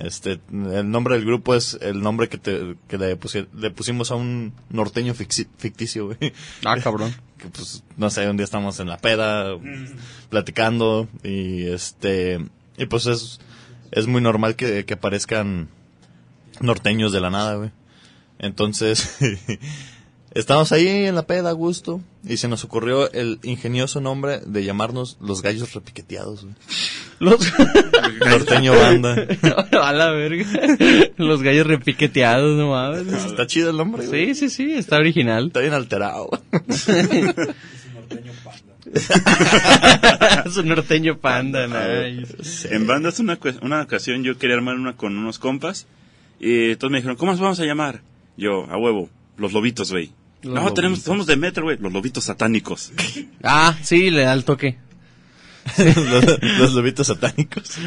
Speaker 3: Este, el nombre del grupo es el nombre que, te, que le, pusi- le pusimos a un norteño ficticio, güey.
Speaker 2: Ah, cabrón. [LAUGHS]
Speaker 3: Que pues, no sé, un día estamos en la peda, platicando, y este, y pues es, es muy normal que, que aparezcan norteños de la nada, güey. Entonces, [LAUGHS] estábamos ahí en la peda a gusto, y se nos ocurrió el ingenioso nombre de llamarnos los gallos repiqueteados, güey.
Speaker 2: Los... [LAUGHS]
Speaker 3: Norteño banda. [LAUGHS]
Speaker 2: a la verga. Los gallos repiqueteados, no mames.
Speaker 3: Está chido el nombre, güey.
Speaker 2: Sí, sí, sí, está original.
Speaker 3: Está bien alterado. [LAUGHS]
Speaker 2: Su norteño panda, nice.
Speaker 4: En bandas, una, cue- una ocasión yo quería armar una con unos compas. Y todos me dijeron, ¿cómo nos vamos a llamar? Yo, a huevo, los lobitos, güey.
Speaker 2: Los
Speaker 4: No, tenemos,
Speaker 2: lobitos.
Speaker 4: somos de metal, güey. Los lobitos satánicos. [LAUGHS]
Speaker 2: Ah, sí, le da el toque. [LAUGHS]
Speaker 3: los, los lobitos satánicos. [LAUGHS]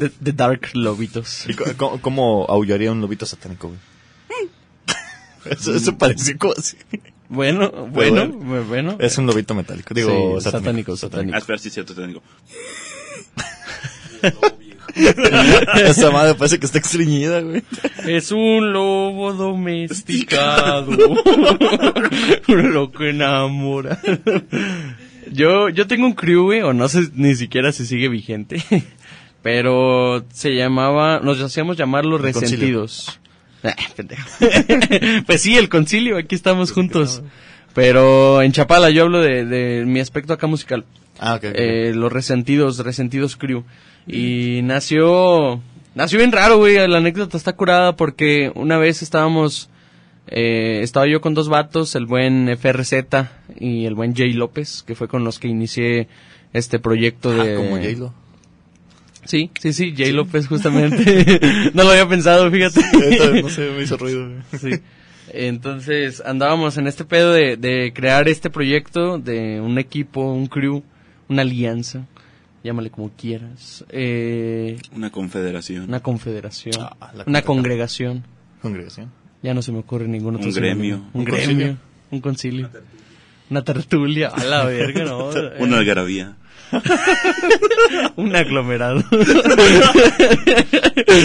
Speaker 2: The, the Dark Lobitos.
Speaker 3: ¿Y co- cómo, cómo aullaría un lobito satánico, güey? Eso, eso pareció como así.
Speaker 2: Bueno, bueno, bueno.
Speaker 3: Es un lobito metálico, digo,
Speaker 2: Sí,
Speaker 3: satánico.
Speaker 2: satánico,
Speaker 4: Ah, espera, sí, cierto, digo.
Speaker 3: Esa madre parece que está estreñida, güey.
Speaker 2: Es un lobo domesticado. [LAUGHS] un loco enamora. yo, yo tengo un crew, güey, o no sé ni siquiera si sigue vigente. [LAUGHS] Pero se llamaba, nos hacíamos llamar los
Speaker 3: El
Speaker 2: resentidos. Ah, pendejo. [LAUGHS] pues sí, el concilio, aquí estamos juntos. Pero en Chapala yo hablo de, de mi aspecto acá musical.
Speaker 3: Ah, ok. ok.
Speaker 2: Eh, los resentidos, resentidos crew. Y nació, nació bien raro, güey, la anécdota está curada porque una vez estábamos, eh, estaba yo con dos vatos, el buen FRZ y el buen Jay López, que fue con los que inicié este proyecto
Speaker 3: Ah,
Speaker 2: de...
Speaker 3: como J-Lo.
Speaker 2: Sí, sí, sí, Jay López justamente. [LAUGHS] no lo había pensado, fíjate.
Speaker 3: No sé, me hizo ruido. [LAUGHS]
Speaker 2: Sí. Entonces andábamos en este pedo de, de crear este proyecto de un equipo, un crew, una alianza, llámale como quieras, eh,
Speaker 4: Una confederación.
Speaker 2: una confederación,
Speaker 3: Ah, la
Speaker 2: una congregación.
Speaker 3: Congregación.
Speaker 2: Ya no se me ocurre ningún otro
Speaker 4: Un gremio.
Speaker 2: un
Speaker 3: Un
Speaker 2: gremio,
Speaker 3: concilio.
Speaker 2: un concilio, una tertulia, a la verga, no, [LAUGHS]
Speaker 4: Una
Speaker 2: Eh,
Speaker 4: algarabía. [LAUGHS]
Speaker 2: un aglomerado.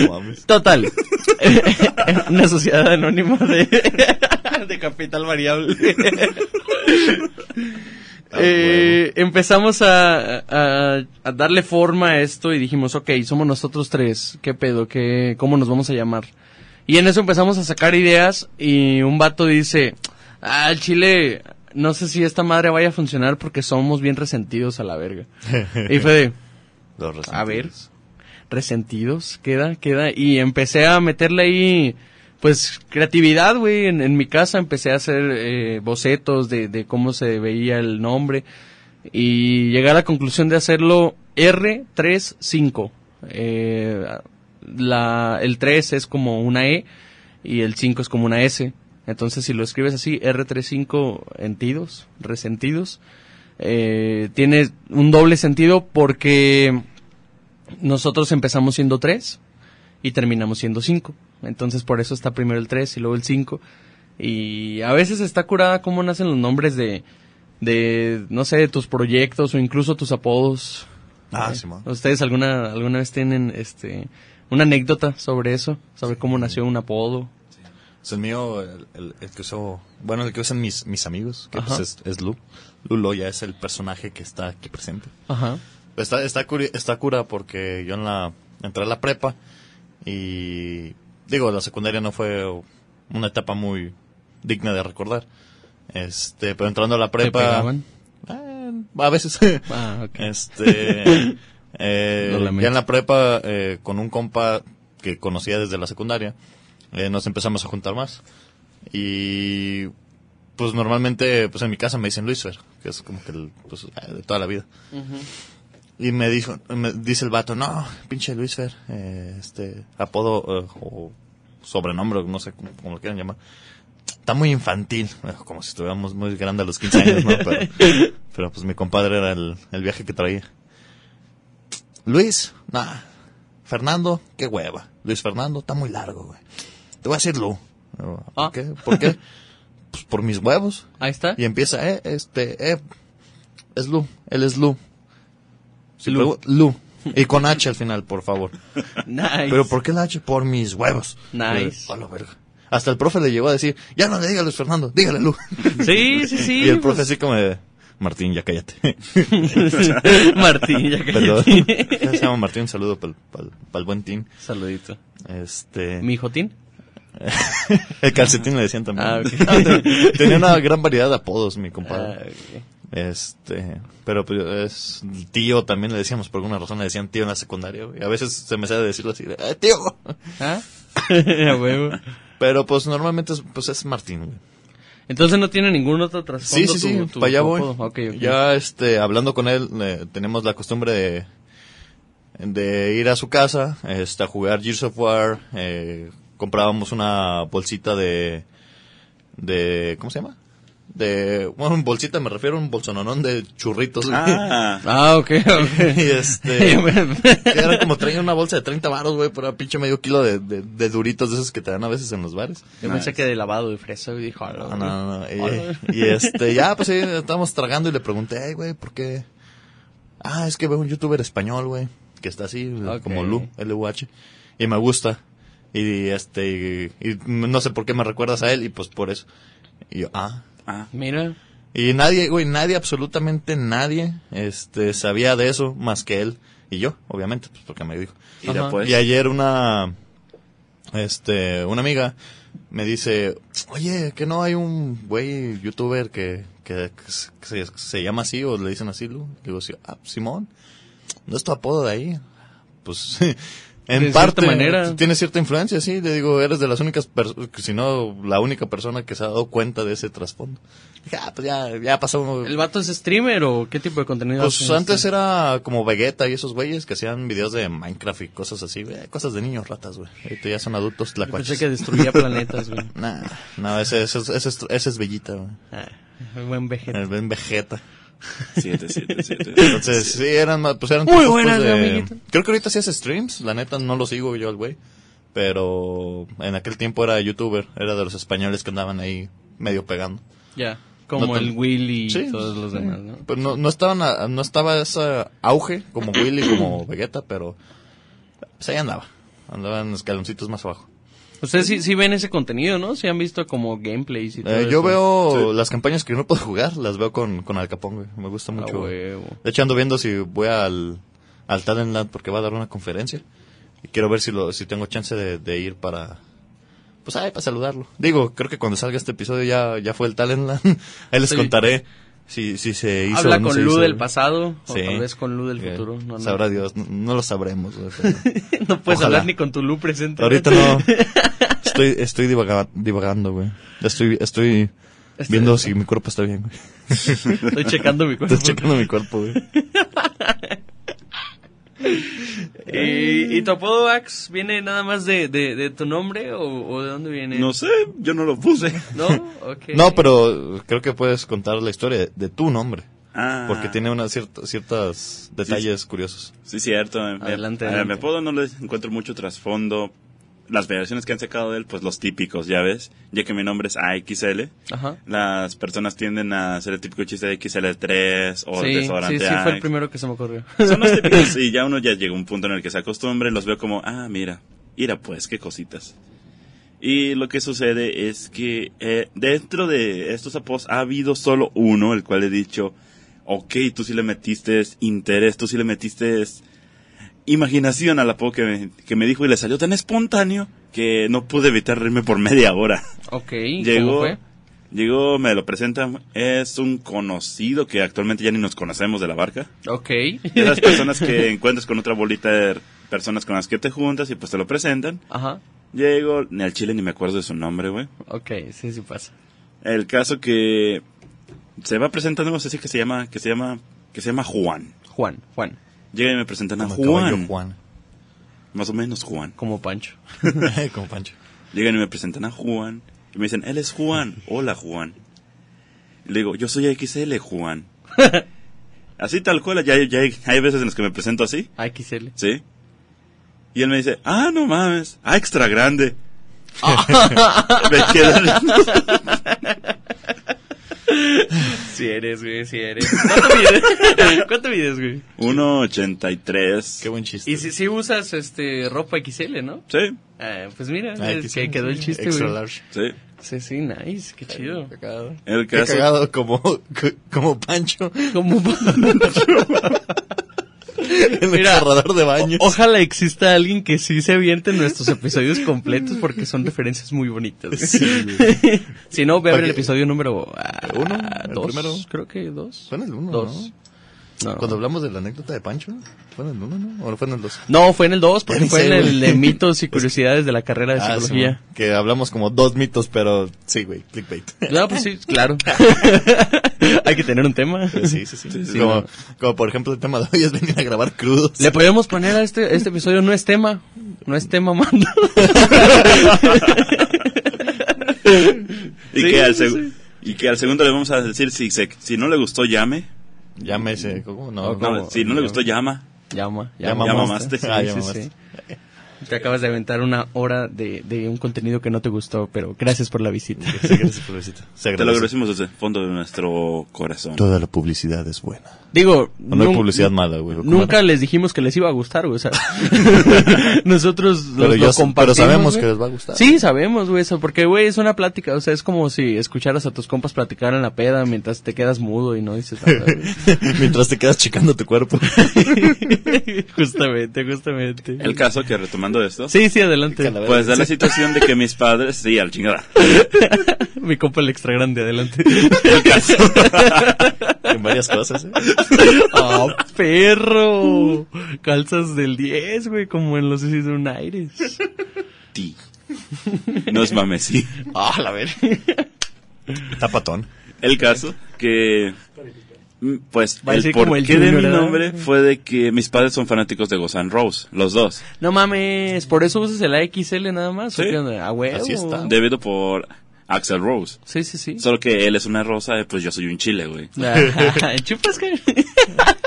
Speaker 3: No mames.
Speaker 2: Total. [LAUGHS] Una sociedad anónima de, de capital variable. Eh, empezamos a, a, a darle forma a esto y dijimos, ok, somos nosotros tres, ¿qué pedo? ¿Qué, ¿Cómo nos vamos a llamar? Y en eso empezamos a sacar ideas y un vato dice, ah, el chile, no sé si esta madre vaya a funcionar porque somos bien resentidos a la verga. Y fue de,
Speaker 3: Los
Speaker 2: a ver, resentidos, queda, queda. Y empecé a meterle ahí, pues, creatividad, güey. En, mi casa empecé a hacer eh, bocetos de, cómo se veía el nombre. Y llegué a la conclusión de hacerlo R35. Eh, la, el 3 es como una E y el 5 es como una S. Entonces, si lo escribes así, R35 entidos, resentidos, eh, tiene un doble sentido porque nosotros empezamos siendo tres y terminamos siendo cinco. Entonces por eso está primero el tres y luego el cinco. Y a veces está curada cómo nacen los nombres de, de no sé, de tus proyectos o incluso tus apodos.
Speaker 3: Ah,
Speaker 2: Eh,
Speaker 3: Simón.
Speaker 2: ¿Ustedes alguna, alguna vez tienen este una anécdota sobre eso? ¿Sobre cómo nació un apodo?
Speaker 3: Es el mío, el, el- el que usó, bueno, el que usan mis, mis amigos, que pues es, es Lu. Lulo ya es el personaje que está aquí presente.
Speaker 2: Ajá.
Speaker 3: Está, está, curi- está cura porque yo en la, entré a la prepa y, digo, la secundaria no fue una etapa muy digna de recordar. Este, pero entrando a la
Speaker 2: ¿Te
Speaker 3: prepa, eh, a veces, [LAUGHS]
Speaker 2: Ah, ok.
Speaker 3: este, [LAUGHS] eh, ya en la prepa, eh, con un compa que conocía desde la secundaria, eh, nos empezamos a juntar más. Y, pues normalmente, pues en mi casa me dicen Luisfer, que es como que el, pues, eh, de toda la vida. Y me dijo, me dice el vato, no, pinche Luisfer, eh, este, apodo, eh, o sobrenombre, no sé cómo, cómo lo quieran llamar. está muy infantil. [LAUGHS] Como si estuviéramos muy grandes a los 15 años, ¿no? Pero, [LAUGHS] pero pues mi compadre era el, el viaje que traía. Luis, nah. Fernando, qué hueva. Luis Fernando, está muy largo, güey. Te voy a decir Lu. ¿Por
Speaker 2: Ah.
Speaker 3: qué? ¿Por qué? Pues por mis huevos.
Speaker 2: Ahí está.
Speaker 3: Y empieza, eh, este, eh, es Lu, él es Lu. Si
Speaker 2: Lu.
Speaker 3: pregun- Lu. Y con H al final, por favor.
Speaker 2: Nice.
Speaker 3: Pero ¿por qué la H? Por mis huevos.
Speaker 2: Nice.
Speaker 3: A la verga. Hasta el profe le llegó a decir, ya no le diga a Luis Fernando, dígale Lu. [LAUGHS]
Speaker 2: Sí, sí, sí.
Speaker 3: y el profe
Speaker 2: pues,
Speaker 3: así como de, Martín, ya cállate. [LAUGHS]
Speaker 2: Martín, ya
Speaker 3: Perdón.
Speaker 2: cállate.
Speaker 3: Se llama Martín, un saludo para el buen team.
Speaker 2: Saludito.
Speaker 3: Este,
Speaker 2: ¿Mi Jotín? [LAUGHS]
Speaker 3: el calcetín le decían también.
Speaker 2: Ah, ok.
Speaker 3: Tenía una gran variedad de apodos, mi
Speaker 2: Ah,
Speaker 3: compadre. Este, pero pues, es tío también le decíamos por alguna razón le decían tío en la secundaria, güey. A veces se me sale decirlo así, de, "Eh, tío.
Speaker 2: ¿Ah? [LAUGHS] [LAUGHS]
Speaker 3: Pero pues normalmente es, pues es Martín, güey.
Speaker 2: Entonces no tiene ningún otro
Speaker 3: Sí,
Speaker 2: trasfondo.
Speaker 3: sí, sí,
Speaker 2: tu- tu-
Speaker 3: para allá voy. Ya este hablando con él eh, tenemos la costumbre de de ir a su casa, este a jugar Gears of War, eh, comprábamos una bolsita de de ¿cómo se llama? De bueno, un bolsita me refiero a un bolsononón de churritos. güey.
Speaker 4: Ah,
Speaker 2: Ah, ok, ok. [LAUGHS]
Speaker 3: Y este, [LAUGHS] era como traía una bolsa de 30 baros, güey, por pinche medio kilo de, de, de duritos de esos que te dan a veces en los bares.
Speaker 2: Yo pensé que de lavado de fresa y dijo,
Speaker 3: No, no, no, no. Y, y, este, ya, pues sí, estábamos tragando y le pregunté, "Ay, güey, ¿por qué? Ah, es que veo un youtuber español, güey, que está así, como Lu, L-U-H, y me gusta. Y este, y, y no sé por qué me recuerdas a él, y pues por eso. Y yo, ah.
Speaker 4: Ah,
Speaker 2: Mira,
Speaker 3: Y nadie, güey, nadie, absolutamente nadie, este, sabía de eso más que él y yo, obviamente, pues porque me dijo.
Speaker 2: Ajá.
Speaker 4: pues.
Speaker 3: Y ayer una, este, una amiga me dice, oye, que no hay un güey youtuber que, que, que se, que se- se llama así o le dicen así, Lu? Digo, sí, ah, Simón, ¿no es tu apodo de ahí? Pues, [LAUGHS] en
Speaker 2: De cierta
Speaker 3: parte,
Speaker 2: manera.
Speaker 3: tiene cierta influencia, sí, le digo, eres de las únicas, si no, la única persona que se ha dado cuenta de ese trasfondo. Dije, ah, pues ya, ya pasó.
Speaker 2: ¿el vato es streamer o qué tipo de contenido
Speaker 3: Pues antes era como Vegeta y esos güeyes que hacían videos de Minecraft y cosas así, güey. Cosas de niños ratas, güey. Ahorita ya son adultos
Speaker 2: Yo Pensé
Speaker 3: tlacuaches.
Speaker 2: que destruía [LAUGHS] planetas, güey.
Speaker 3: Nah, no, ese, ese, ese, es- ese es Bellita, güey.
Speaker 2: Ah, buen vejete.
Speaker 3: El buen Vegeta.
Speaker 4: Siete, siete, siete. [LAUGHS]
Speaker 3: Entonces, sí, eran, más- pues eran
Speaker 2: Muy
Speaker 3: tipos,
Speaker 2: buenas,
Speaker 3: pues, de-
Speaker 2: amiguito.
Speaker 3: Creo que ahorita sí hace streams, la neta no lo sigo yo al güey. Pero en aquel tiempo era youtuber, era de los españoles que andaban ahí medio pegando.
Speaker 2: Ya, como
Speaker 3: No
Speaker 2: el Will y
Speaker 3: Sí,
Speaker 2: todos los
Speaker 3: sí.
Speaker 2: demás, ¿no?
Speaker 3: Pues no, no estaban a- no estaba ese auge como Willy, como Vegeta, pero pues ahí andaba. Andaban escaloncitos más abajo.
Speaker 2: Ustedes sí, sí ven ese contenido, ¿no? Sí han visto como gameplays y todo
Speaker 3: Eh, yo
Speaker 2: eso.
Speaker 3: veo las campañas que no puedo jugar, las veo con, con Al Capón, güey. Me gusta
Speaker 2: Ah,
Speaker 3: mucho.
Speaker 2: huevo.
Speaker 3: De hecho, ando viendo si voy al, al Talentland porque va a dar una conferencia. Y quiero ver si lo, si tengo chance de, de ir para, pues ahí, para saludarlo. Digo, creo que cuando salga este episodio ya, ya fue el Talentland. [LAUGHS] ahí les
Speaker 2: Sí.
Speaker 3: contaré si, si se hizo
Speaker 2: Habla
Speaker 3: o no
Speaker 2: con Lu del pasado o
Speaker 3: Sí.
Speaker 2: tal vez con Lu del futuro. No, no.
Speaker 3: Sabrá Dios, no, lo sabremos. güey, pero- [LAUGHS]
Speaker 2: no puedes
Speaker 3: Ojalá.
Speaker 2: hablar ni con tu Lu presente.
Speaker 3: Ahorita no. [LAUGHS] Estoy, estoy divaga- divagando, güey. Estoy, estoy
Speaker 2: Este-
Speaker 3: viendo si mi cuerpo está bien, güey. [LAUGHS]
Speaker 2: Estoy checando mi cuerpo.
Speaker 3: Estoy checando mi cuerpo, güey.
Speaker 2: ¿Y, y tu apodo, Ax, viene nada más de, de, de tu nombre o, o de dónde viene?
Speaker 4: No sé, yo no lo puse.
Speaker 2: ¿No? [LAUGHS]
Speaker 3: No, pero creo que puedes contar la historia de, tu nombre.
Speaker 4: Ah,
Speaker 3: Porque tiene unas ciertas ciertos detalles curiosos.
Speaker 4: Sí, cierto.
Speaker 2: Adelante,
Speaker 4: a
Speaker 2: adelante.
Speaker 4: mi apodo no le encuentro mucho trasfondo. Las variaciones que han sacado de él, pues los típicos, ya ves. Ya que mi nombre es AXL,
Speaker 2: Ajá.
Speaker 4: las personas tienden a hacer el típico chiste de XL3 o
Speaker 2: Sí, sí,
Speaker 4: desodorante
Speaker 2: sí, fue el primero que se me ocurrió.
Speaker 4: Son los [LAUGHS] típicos y ya uno ya llega a un punto en el que se acostumbre y los veo como, ah, mira, mira pues, qué cositas. Y lo que sucede es que eh, dentro de estos apodos ha habido solo uno, el cual he dicho, ok, tú sí le metiste interés, tú sí le metiste imaginación al apodo que me, que me dijo y le salió tan espontáneo que no pude evitar reírme por media hora.
Speaker 2: Ok, ¿cómo
Speaker 4: Llegó,
Speaker 2: fue?
Speaker 4: llegó, me lo presentan, es un conocido que actualmente ya ni nos conocemos de la barca.
Speaker 2: Ok.
Speaker 4: De las [LAUGHS] personas que encuentras con otra bolita de personas con las que te juntas y pues te lo presentan.
Speaker 2: Ajá.
Speaker 4: Llego, ni al chile ni me acuerdo de su nombre, güey.
Speaker 2: Ok, sí, sí pasa.
Speaker 4: El caso que se va presentando, no sé si que se llama, que se llama, que se llama Juan.
Speaker 2: Juan, Juan,
Speaker 4: Llega y me presentan a
Speaker 3: Como
Speaker 4: Juan.
Speaker 3: Juan.
Speaker 4: Más o menos Juan.
Speaker 2: como Pancho. [LAUGHS] [LAUGHS]
Speaker 3: Como Pancho.
Speaker 4: Llegan y me presentan a Juan. Y me dicen, él es Juan. Hola, Juan. Y le digo, yo soy XL, Juan. [LAUGHS] así tal cual, ya, ya hay, hay veces en las que me presento así,
Speaker 2: XL.
Speaker 4: ¿sí? Y él me dice, ah, no mames, ah, extra grande. me quedé-
Speaker 2: Si eres, güey, si eres. [LAUGHS] ¿Cuánto mides? [LAUGHS] ¿Cuánto mides, güey?
Speaker 4: 1.83.
Speaker 3: Qué buen chiste.
Speaker 2: Y si, si usas este ropa XL, ¿no?
Speaker 4: Sí,
Speaker 2: Ah, pues mira,
Speaker 3: Ah,
Speaker 2: es
Speaker 3: XL,
Speaker 2: que quedó el chiste,
Speaker 3: Extra
Speaker 2: güey.
Speaker 3: large.
Speaker 4: sí.
Speaker 2: Sí, sí, nice, qué chido.
Speaker 3: Cagado.
Speaker 4: El
Speaker 3: Qué
Speaker 4: caso,
Speaker 3: cagado como, [LAUGHS] como Pancho
Speaker 2: Como...
Speaker 3: en el
Speaker 2: Mira,
Speaker 3: corredor de baños.
Speaker 2: Ojalá exista alguien que sí se aviente nuestros episodios completos porque son referencias muy bonitas. [LAUGHS] si no, ve a ver
Speaker 3: ¿Para
Speaker 2: el episodio número ah,
Speaker 3: ¿Uno? ¿El
Speaker 2: dos,
Speaker 3: primero?
Speaker 2: creo que dos.
Speaker 3: En el uno,
Speaker 2: Dos. No.
Speaker 3: Cuando hablamos de la anécdota de Pancho, ¿fue en el uno, no? ¿O fue en el dos?
Speaker 2: No, fue en el 2, porque [LAUGHS] fue
Speaker 3: sé,
Speaker 2: en el de mitos y [LAUGHS] curiosidades de la carrera de
Speaker 3: Ah,
Speaker 2: psicología.
Speaker 3: que hablamos como dos mitos, pero sí, güey, clickbait.
Speaker 2: No, pues sí, [LAUGHS] claro. Hay que tener un tema.
Speaker 3: Sí, sí, sí.
Speaker 2: Sí,
Speaker 3: como,
Speaker 2: no.
Speaker 3: como por ejemplo el tema de hoy es venir a grabar crudos.
Speaker 2: Le podemos poner a este, este episodio no es tema. No es tema, mando.
Speaker 4: y,
Speaker 2: Sí,
Speaker 4: que al y que segundo le vamos a decir, si, se- si no le gustó, llame.
Speaker 3: Llámese, ¿cómo? No,
Speaker 4: No,
Speaker 2: ¿Cómo?
Speaker 4: si no le gustó, llama.
Speaker 2: Llama, llama.
Speaker 3: mamaste.
Speaker 2: Sí,
Speaker 3: Ah,
Speaker 2: sí, sí. Te acabas de aventar una hora de, de un contenido que no te gustó, pero gracias por la visita.
Speaker 3: Sí, gracias por la visita.
Speaker 4: Te lo
Speaker 3: agradece.
Speaker 4: agradecemos desde el fondo de nuestro corazón.
Speaker 3: Toda la publicidad es buena.
Speaker 2: Digo,
Speaker 3: No hay publicidad mala, güey. ¿cómo
Speaker 2: Nunca les dijimos que les iba a gustar, güey. O sea, [LAUGHS] [LAUGHS] nosotros
Speaker 3: Pero,
Speaker 2: los,
Speaker 3: ya
Speaker 2: lo
Speaker 3: s- pero
Speaker 2: compartimos.
Speaker 3: sabemos
Speaker 2: güey.
Speaker 3: que les va a gustar.
Speaker 2: Sí, sabemos, güey, eso, porque, güey, es una plática, o sea, es como si escucharas a tus compas platicar en la peda mientras te quedas mudo y no dices nada. güey. [LAUGHS]
Speaker 3: Mientras te quedas checando tu cuerpo.
Speaker 2: justamente, justamente.
Speaker 4: El caso que retomando esto,
Speaker 2: Sí, sí, adelante.
Speaker 3: Calavera.
Speaker 4: pues da la situación de que mis padres, sí, al chingada.
Speaker 2: Mi compa el extra grande, adelante.
Speaker 4: El caso,
Speaker 3: varias cosas. ¿eh?
Speaker 2: ¡Ah, [LAUGHS] perro! Calzas del 10, güey, como en los Aires.
Speaker 4: ti. No es mames, sí.
Speaker 2: ¡Ah, la ver!
Speaker 3: Está patón.
Speaker 4: El caso que mm, pues
Speaker 2: Va
Speaker 4: el porqué de mi nombre fue de que mis padres son fanáticos de Guns N' Roses, los dos,
Speaker 2: No mames, ¿por eso usas el AXL nada más? ¿O
Speaker 4: Sí.
Speaker 2: qué onda? ¿A huevo?
Speaker 3: Así está.
Speaker 4: debido por Axel Rose.
Speaker 2: Sí, sí, sí.
Speaker 4: Solo que él es una rosa, pues yo soy un chile, güey.
Speaker 2: Ah, [LAUGHS] ¿Chupas que?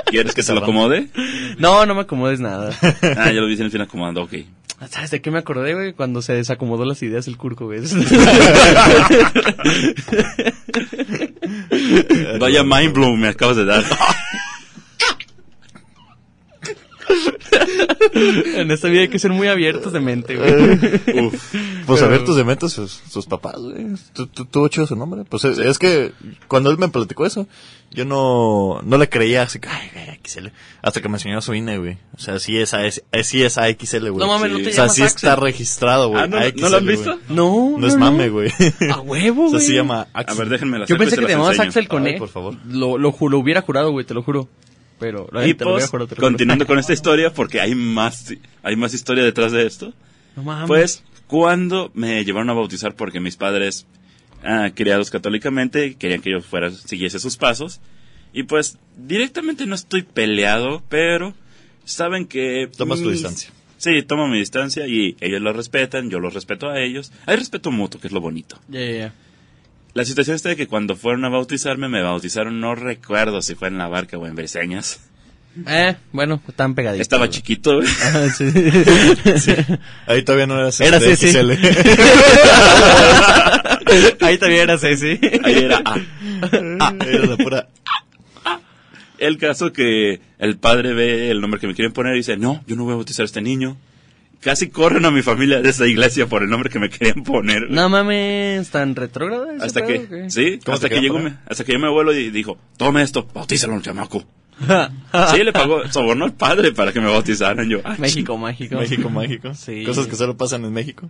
Speaker 4: ¿Quieres que se lo acomode?
Speaker 2: No, no me acomodes nada. [LAUGHS]
Speaker 4: Ah, ya lo dicen al fin acomodando, ok.
Speaker 2: ¿Sabes de qué me acordé, güey? Cuando se desacomodó las ideas el curco, güey. [LAUGHS]
Speaker 4: Vaya mind blow me acabas de dar. [LAUGHS]
Speaker 2: en esta vida hay que ser muy abiertos de mente, güey.
Speaker 4: Uf.
Speaker 3: Pues
Speaker 2: Pero-
Speaker 3: abiertos de mente sus, sus papás, güey. Tu- tu- Tuvo chido su nombre. Pues es, es que cuando él me platicó eso, yo no, no le creía así que, ay, XL. Hasta que me enseñó su INE, güey. O sea, sí es, A- es, sí es AXL, güey.
Speaker 2: No mames, no
Speaker 4: Sí.
Speaker 2: te
Speaker 3: O sea, sí está registrado, güey.
Speaker 4: Ah, ¿no,
Speaker 3: AXL,
Speaker 4: ¿no lo han
Speaker 3: güey.
Speaker 4: visto?
Speaker 2: No,
Speaker 3: No es mame, güey. [LAUGHS]
Speaker 2: A huevo,
Speaker 3: O sea,
Speaker 2: güey.
Speaker 3: se llama
Speaker 4: A ver, déjenme la
Speaker 2: Yo pensé que te llamabas
Speaker 4: enseño.
Speaker 2: Axel con E.
Speaker 3: por favor.
Speaker 2: Lo, lo, lo hubiera jurado, güey, te lo juro. Pero, la
Speaker 4: Y
Speaker 2: neta, te lo hubiera
Speaker 4: pues, continuando con esta historia, porque hay más, hay más historia detrás de esto.
Speaker 2: No mames.
Speaker 4: Pues, cuando me llevaron a bautizar porque mis padres, ah, criados católicamente, querían que yo fuera, siguiese sus pasos. Y pues, directamente no estoy peleado, pero saben que...
Speaker 3: Tomas tu distancia.
Speaker 4: Sí, tomo mi distancia y ellos lo respetan, yo lo respeto a ellos. Hay respeto mutuo, que es lo bonito.
Speaker 2: Ya, ya, ya.
Speaker 4: La situación está de que cuando fueron a bautizarme, me bautizaron, no recuerdo si fue en la barca o en Briseñas.
Speaker 2: Eh, bueno, tan pegaditos.
Speaker 4: Estaba
Speaker 2: güey.
Speaker 4: chiquito, güey.
Speaker 2: Ah, [LAUGHS] sí.
Speaker 3: Ahí todavía no
Speaker 2: Era
Speaker 3: este,
Speaker 2: Ceci.
Speaker 3: XL. [LAUGHS]
Speaker 2: Ahí también era Ceci.
Speaker 4: Ahí era... ah.
Speaker 3: Era la pura...
Speaker 4: El caso que el padre ve el nombre que me quieren poner y dice, no, yo no voy a bautizar a este niño. Casi corren a mi familia de esa iglesia por el nombre que me querían poner. güey.
Speaker 2: No mames, tan retrógrado ese
Speaker 4: hasta
Speaker 2: pedo,
Speaker 4: que, sí,
Speaker 3: ¿Cómo
Speaker 4: hasta que llegó, hasta que llegó mi abuelo y dijo, tome esto, bautízalo, chamaco. [LAUGHS] sí, le pagó, sobornó al padre para que me bautizaran. Yo, ah,
Speaker 2: México mágico.
Speaker 3: México mágico.
Speaker 2: Sí.
Speaker 3: Cosas que solo pasan en México.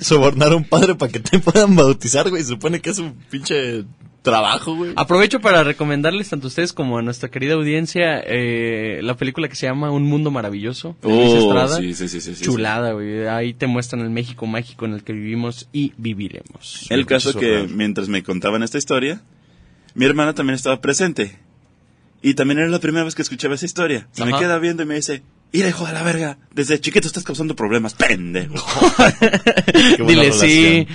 Speaker 3: Sobornar a un padre para que te puedan bautizar, güey. Se supone que es un pinche trabajo, güey.
Speaker 2: Aprovecho para recomendarles tanto a ustedes como a nuestra querida audiencia eh, la película que se llama Un Mundo Maravilloso de Luis
Speaker 4: Oh,
Speaker 2: Estrada.
Speaker 4: sí, sí, sí,
Speaker 2: Chulada, güey. Ahí te muestran el México mágico en el que vivimos y viviremos.
Speaker 4: El caso
Speaker 3: Eso
Speaker 4: que mientras me contaban esta historia, mi hermana también estaba presente. Y también era la primera vez que escuchaba esa historia. Se me queda viendo y me dice, ¡Ira, hijo de la verga! Desde chiquito estás causando problemas, pendejo. [LAUGHS]
Speaker 2: Dile sí.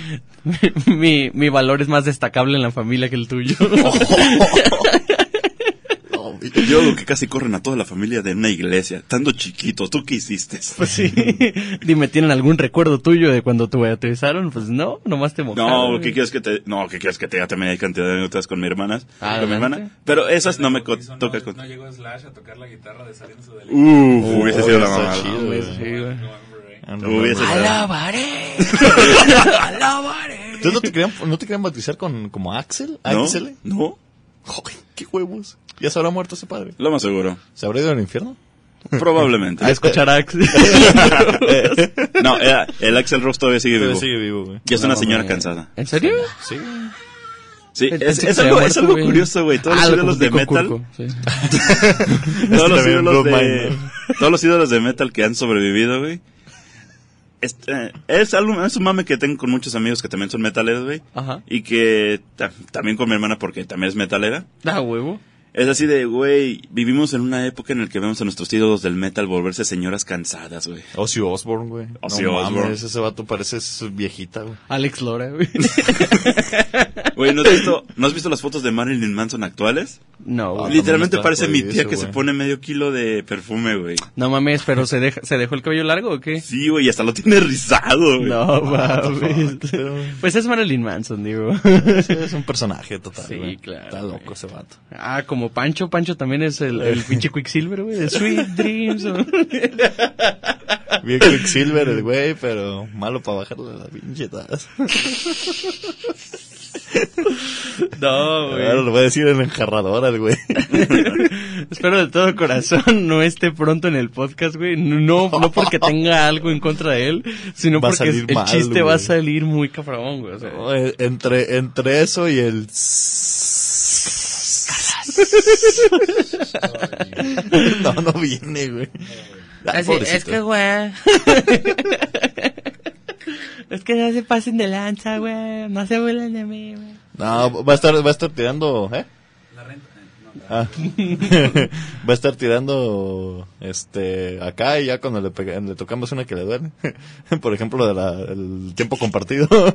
Speaker 2: [LAUGHS] mi, mi valor es más destacable en la familia que el tuyo. [LAUGHS]
Speaker 3: No.
Speaker 4: Yo digo que casi corren a toda la familia de una iglesia, estando chiquitos. ¿Tú qué hiciste? [LAUGHS]
Speaker 2: Pues sí. Dime, ¿tienen algún recuerdo tuyo de cuando te bautizaron? Pues no, nomás te mojaron.
Speaker 4: No. ¿qué quieres que te, no, ¿qué quieres que te diga? También hay cantidad de anécdotas con mi hermana,
Speaker 2: Ah,
Speaker 4: con mi
Speaker 2: adelante.
Speaker 4: hermana. Pero esas no me co-
Speaker 5: Hizo,
Speaker 4: toca
Speaker 5: no,
Speaker 4: con.
Speaker 5: no llegó Slash a tocar la guitarra de saliendo del
Speaker 4: Uf, hubiese
Speaker 3: Oh,
Speaker 4: sido la mamada.
Speaker 3: chido, Ah, no,
Speaker 4: Hubiese
Speaker 2: Alabaré. Alabaré. [LAUGHS]
Speaker 3: ¿Entonces no te querían, no te querían bautizar con, como Axel?
Speaker 4: ¿No?
Speaker 3: ¿Axel?
Speaker 4: No,
Speaker 3: Joder, qué huevos. Ya se habrá muerto ese padre.
Speaker 4: lo más seguro.
Speaker 3: ¿Se habrá ido al infierno?
Speaker 4: Probablemente. [LAUGHS]
Speaker 2: A escuchar a Axel. [LAUGHS]
Speaker 4: no, era- el Axel Rose todavía sigue
Speaker 3: Pero
Speaker 4: vivo.
Speaker 3: sigue vivo, güey.
Speaker 4: Y es una señora
Speaker 2: mames.
Speaker 4: cansada.
Speaker 2: ¿En serio?
Speaker 3: Sí.
Speaker 4: Sí,
Speaker 2: Pensé
Speaker 4: es,
Speaker 2: que
Speaker 4: es
Speaker 2: se
Speaker 4: algo,
Speaker 2: había
Speaker 4: es
Speaker 2: muerto,
Speaker 4: algo
Speaker 2: güey.
Speaker 4: curioso, güey. Todos
Speaker 2: Ah,
Speaker 4: los
Speaker 2: lo
Speaker 4: ídolos de
Speaker 2: confundí con
Speaker 4: metal,
Speaker 2: Kurko, sí.
Speaker 4: todos los
Speaker 3: también
Speaker 4: ídolos
Speaker 3: Blood
Speaker 4: de,
Speaker 3: Mine,
Speaker 4: todos los ídolos de metal que han sobrevivido, güey. Este, es algo, es un mame que tengo con muchos amigos que también son metaleros, güey.
Speaker 2: Ajá.
Speaker 4: Y que ta- también con mi hermana porque también es metalera.
Speaker 2: Da huevo.
Speaker 4: Es así de, güey, vivimos en una época en la que vemos a nuestros ídolos del metal volverse señoras cansadas, güey.
Speaker 3: Ozzy Osbourne, güey.
Speaker 4: Ozzy
Speaker 3: no
Speaker 4: Osbourne.
Speaker 3: mames, ese vato parece viejita, güey.
Speaker 2: Alex Lora, güey. [LAUGHS]
Speaker 4: Güey, ¿no has visto, ¿no has visto las fotos de Marilyn Manson actuales?
Speaker 2: No, güey.
Speaker 3: Ah,
Speaker 4: Literalmente parece mi tía que se pone medio kilo de perfume, güey.
Speaker 2: No mames, pero ¿se, deja, ¿se dejó el cabello largo o qué?
Speaker 4: Sí, güey, y hasta lo tiene rizado, güey.
Speaker 2: No, mames.
Speaker 3: Pero-
Speaker 2: Pues es Marilyn Manson, digo.
Speaker 3: Sí, es un personaje total,
Speaker 2: Sí, claro,
Speaker 3: Está loco ese vato.
Speaker 2: Ah, como Pancho. Pancho también es el, el pinche Quicksilver, güey. De Sweet Dreams.
Speaker 3: Bien [LAUGHS] Quicksilver el güey, pero malo para bajarle las pinchetas.
Speaker 2: No,
Speaker 3: Ahora
Speaker 2: güey.
Speaker 3: lo voy a decir en enjarradora el güey. [LAUGHS]
Speaker 2: Espero de todo corazón no esté pronto en el podcast, güey. No, no porque tenga algo en contra de él, sino
Speaker 3: Va
Speaker 2: porque el
Speaker 3: mal,
Speaker 2: chiste va a salir muy cabrón, güey. O sea,
Speaker 3: No, eh, entre, entre eso y el... no, no viene, güey. Ay,
Speaker 2: Así,
Speaker 3: pobrecito.
Speaker 2: es que, güey. es que no se pasen de lanza, güey. No se burlen de mí, güey.
Speaker 3: No, va a estar, va a estar tirando, ¿eh?
Speaker 5: La renta. eh, no.
Speaker 3: Ah. [LAUGHS] va a estar tirando, este, acá y ya cuando le, pega- le tocamos una que le duele. [LAUGHS] Por ejemplo, de la, el tiempo compartido. [LAUGHS]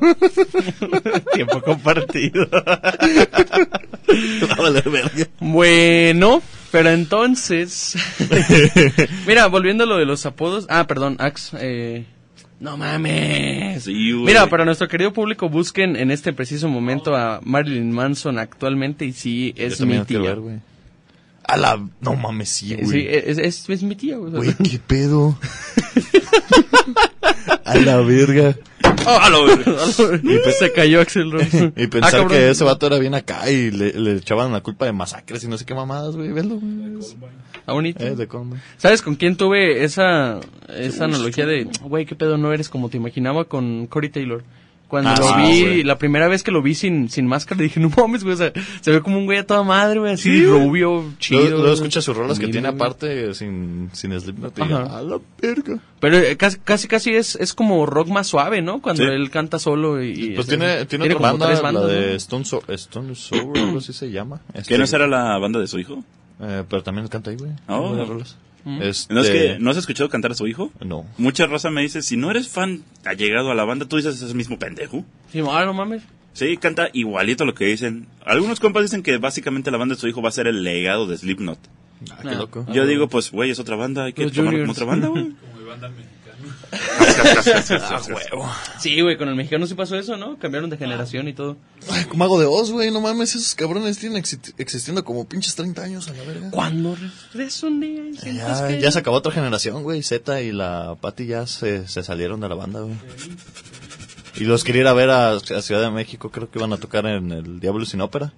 Speaker 2: Tiempo compartido.
Speaker 3: Va a valer verga.
Speaker 2: Bueno, pero entonces. Mira, volviendo a lo de los apodos. Ah, perdón, Ax. Eh, no mames.
Speaker 4: Sí.
Speaker 2: Mira, para nuestro querido público, busquen en este preciso momento a Marilyn Manson actualmente y sí, es mi tía.
Speaker 3: ver. A la, no mames, sí,
Speaker 2: Eh,
Speaker 3: güey.
Speaker 2: Sí, es, es, es mi tía, güey.
Speaker 3: Güey, qué pedo. [LAUGHS] a la verga. [LAUGHS]
Speaker 4: Ah, lo [LAUGHS]
Speaker 2: y pues se cayó Axel Rose. [LAUGHS]
Speaker 3: Y
Speaker 2: Ah,
Speaker 3: pensar
Speaker 2: cabrón.
Speaker 3: que ese vato era bien acá y le, le echaban la culpa de masacres y no sé qué mamadas, güey. Velo, güey.
Speaker 2: Ah, bonito.
Speaker 3: Eh, de.
Speaker 2: ¿Sabes con quién tuve esa, esa analogía de, güey, qué pedo no eres como te imaginaba con Cory Taylor? Cuando
Speaker 3: Ah,
Speaker 2: lo vi,
Speaker 3: güey.
Speaker 2: la primera vez que lo vi sin, sin máscara, dije, no mames, güey, o sea, se ve como un güey a toda madre, güey, así
Speaker 3: Sí,
Speaker 2: rubio, chido.
Speaker 3: Luego, luego escucha sus rolas que tiene aparte sin, sin Slipknot a la verga.
Speaker 2: Pero eh, casi, casi, casi es, es como rock más suave, ¿no? Cuando
Speaker 4: Sí.
Speaker 2: él canta solo y... y
Speaker 3: Pues
Speaker 2: es-
Speaker 3: tiene, tiene, otra banda,
Speaker 2: tres bandas,
Speaker 3: la de
Speaker 2: ¿no?
Speaker 3: Stone, so Stone Sour, algo así se llama. Este,
Speaker 4: ¿Que no será la banda de su hijo?
Speaker 3: eh, pero también canta ahí, güey.
Speaker 4: Oh.
Speaker 3: Este,
Speaker 4: ¿No es que no has escuchado cantar a su hijo?
Speaker 3: No.
Speaker 4: Mucha raza me dice, si no eres fan allegado a la banda, tú dices ese mismo pendejo.
Speaker 2: Sí, ah, no mames.
Speaker 4: Sí, canta igualito lo que dicen. Algunos compas dicen que básicamente la banda de su hijo va a ser el legado de Slipknot.
Speaker 3: Ah, qué
Speaker 2: Ah.
Speaker 3: loco.
Speaker 4: Yo digo, pues, güey, es otra banda, hay que
Speaker 2: Los
Speaker 4: tomarlo como otra banda, güey. [LAUGHS]
Speaker 5: Como mi banda. [LAUGHS]
Speaker 3: Ah, huevo.
Speaker 2: Sí, güey, con el mexicano sí pasó eso, ¿no? Cambiaron de generación y todo.
Speaker 3: Ay, como Mago de Oz, güey, no mames, esos cabrones tienen exi- existiendo como pinches 30 años a la verga.
Speaker 2: Cuando regreso un día y
Speaker 3: Ya,
Speaker 2: que...
Speaker 3: ya se acabó otra generación, güey. Z y la Patti ya se, se salieron de la banda, güey. Y los quería ir a ver a, a Ciudad de México, creo que iban a tocar en el Diablo sin Ópera.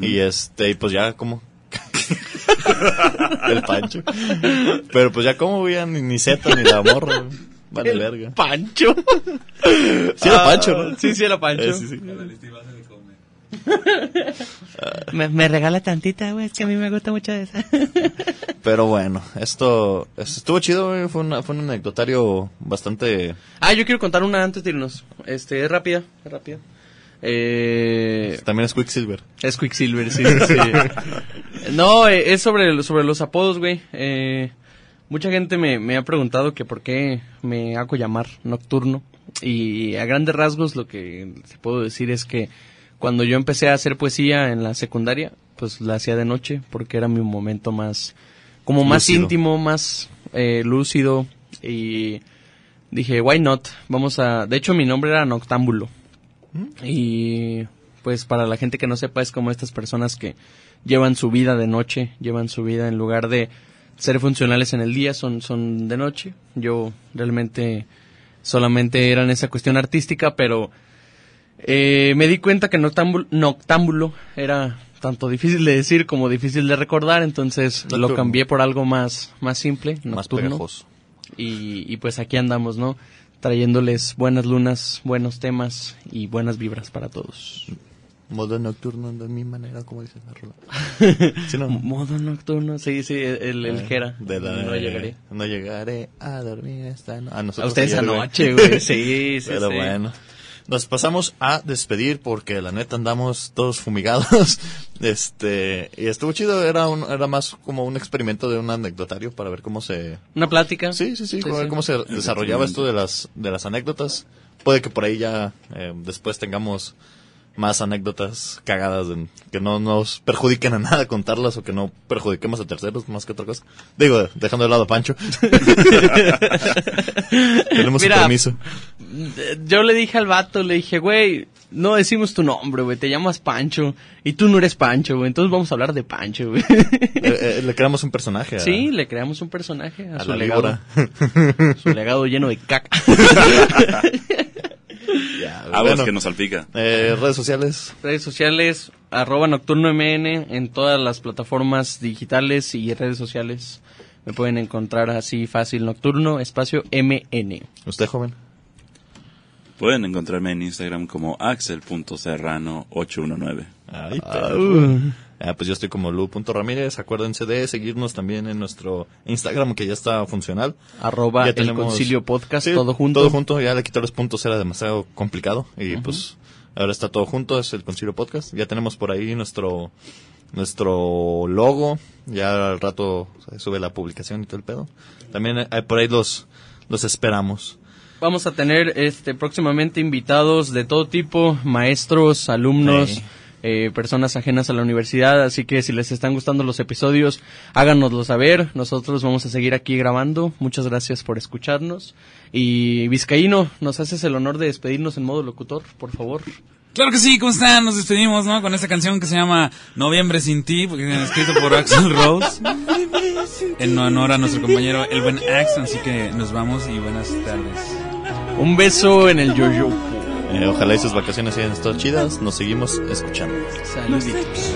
Speaker 3: Y este, y pues ya como... [LAUGHS] el Pancho. Pero pues ya como, güey, ya ni, ni Z ni la morra, güey. Vale
Speaker 2: El
Speaker 3: verga.
Speaker 2: Pancho. [LAUGHS]
Speaker 3: Sí era
Speaker 2: Ah,
Speaker 3: Pancho, ¿no?
Speaker 2: Sí, sí era Pancho.
Speaker 3: Eh, sí, sí.
Speaker 5: La lista iba a ser de comer.
Speaker 2: Me, me regala tantita, güey, es que a mí me gusta mucho esa. [LAUGHS]
Speaker 3: Pero bueno, esto, esto estuvo chido, güey. Fue, una, fue un anecdotario bastante...
Speaker 2: ah, yo quiero contar una antes de irnos. Este, es rápida, es rápida. Eh,
Speaker 3: También es Quicksilver.
Speaker 2: es Quicksilver, sí, sí. [LAUGHS] no, eh, es sobre, sobre los apodos, güey. Eh, mucha gente me, me ha preguntado que por qué me hago llamar Nocturno. Y a grandes rasgos lo que te puedo decir es que cuando yo empecé a hacer poesía en la secundaria, pues la hacía de noche porque era mi momento más, como más
Speaker 3: Lúcido.
Speaker 2: íntimo, más eh, lúcido y dije, why not? Vamos a, de hecho mi nombre era Noctámbulo. Y pues para la gente que no sepa es como estas personas que llevan su vida de noche, llevan su vida en lugar de ser funcionales en el día, son, son de noche. Yo realmente solamente era en esa cuestión artística, pero eh, me di cuenta que noctámbulo, noctámbulo era tanto difícil de decir como difícil de recordar, entonces lo cambié por algo más, más simple,
Speaker 3: Más pegajoso.
Speaker 2: Y, y pues aquí andamos, ¿no? Trayéndoles buenas lunas, buenos temas y buenas vibras para todos.
Speaker 3: Modo nocturno de mi manera, como dice la rola. [LAUGHS] ¿Sí, no?
Speaker 2: Modo nocturno, sí, sí, el, el
Speaker 3: Eh,
Speaker 2: Jera.
Speaker 3: de la-
Speaker 2: no llegaré.
Speaker 3: No llegaré a dormir esta noche. A, nosotros
Speaker 2: A ustedes
Speaker 3: ayer,
Speaker 2: anoche, güey. Sí, [LAUGHS] sí,
Speaker 3: Pero
Speaker 2: sí.
Speaker 3: bueno. Nos pasamos a despedir porque la neta andamos todos fumigados. [LAUGHS] Este, y estuvo chido, era un, era más como un experimento de un anecdotario para ver cómo se
Speaker 2: Una plática.
Speaker 3: Sí, sí, sí,
Speaker 2: Sí,
Speaker 3: a ver cómo se desarrollaba esto de las de las anécdotas. Puede que por ahí ya eh, después tengamos más anécdotas cagadas en- que no nos perjudiquen a nada contarlas o que no perjudiquemos a terceros más que otra cosa. Digo, dejando de lado a Pancho. [LAUGHS] Tenemos
Speaker 2: Mira,
Speaker 3: su permiso.
Speaker 2: Yo le dije al vato, le dije, güey, no decimos tu nombre, güey, te llamas Pancho y tú no eres Pancho, güey, entonces vamos a hablar de Pancho, güey. [LAUGHS]
Speaker 3: Eh, eh, le creamos un personaje. a-
Speaker 2: Sí, le creamos un personaje a,
Speaker 3: a
Speaker 2: su legado. Su legado lleno de caca. [LAUGHS] [LAUGHS]
Speaker 3: Ya,
Speaker 4: Aguas
Speaker 3: bueno,
Speaker 4: que nos salpica.
Speaker 3: eh, redes sociales.
Speaker 2: redes sociales, arroba nocturno MN en todas las plataformas digitales y redes sociales. Me pueden encontrar así fácil, nocturno, espacio MN.
Speaker 3: Usted, joven.
Speaker 4: Pueden encontrarme en Instagram como axel.serrano819.
Speaker 3: Ay, perro. Ah, pues yo estoy como Lu.ramírez. Acuérdense de seguirnos también en nuestro Instagram, que ya está funcional.
Speaker 2: Arroba
Speaker 3: Ya
Speaker 2: el concilio podcast,
Speaker 3: Sí,
Speaker 2: todo junto.
Speaker 3: Todo junto, ya le quité los puntos, era demasiado complicado. Y pues ahora está todo junto, es el concilio podcast. Ya tenemos por ahí nuestro nuestro logo. Ya al rato se sube la publicación y todo el pedo. También eh, por ahí los, los esperamos.
Speaker 2: Vamos a tener este próximamente invitados de todo tipo, maestros, alumnos,
Speaker 3: Sí.
Speaker 2: Eh, personas ajenas a la universidad, así que si les están gustando los episodios, háganoslo saber. Nosotros vamos a seguir aquí grabando. Muchas gracias por escucharnos. Y Vizcaíno, ¿nos haces el honor de despedirnos en modo locutor, por favor?
Speaker 5: Claro que sí, ¿cómo están? Nos despedimos, ¿no? Con esta canción que se llama Noviembre sin ti, porque es escrito por Axel Rose. En honor a nuestro compañero, el buen Axel. Así que nos vamos y buenas tardes.
Speaker 2: Un beso en el yoyo.
Speaker 3: Eh, ojalá y sus vacaciones hayan estado chidas. Nos seguimos escuchando.
Speaker 2: Saluditos.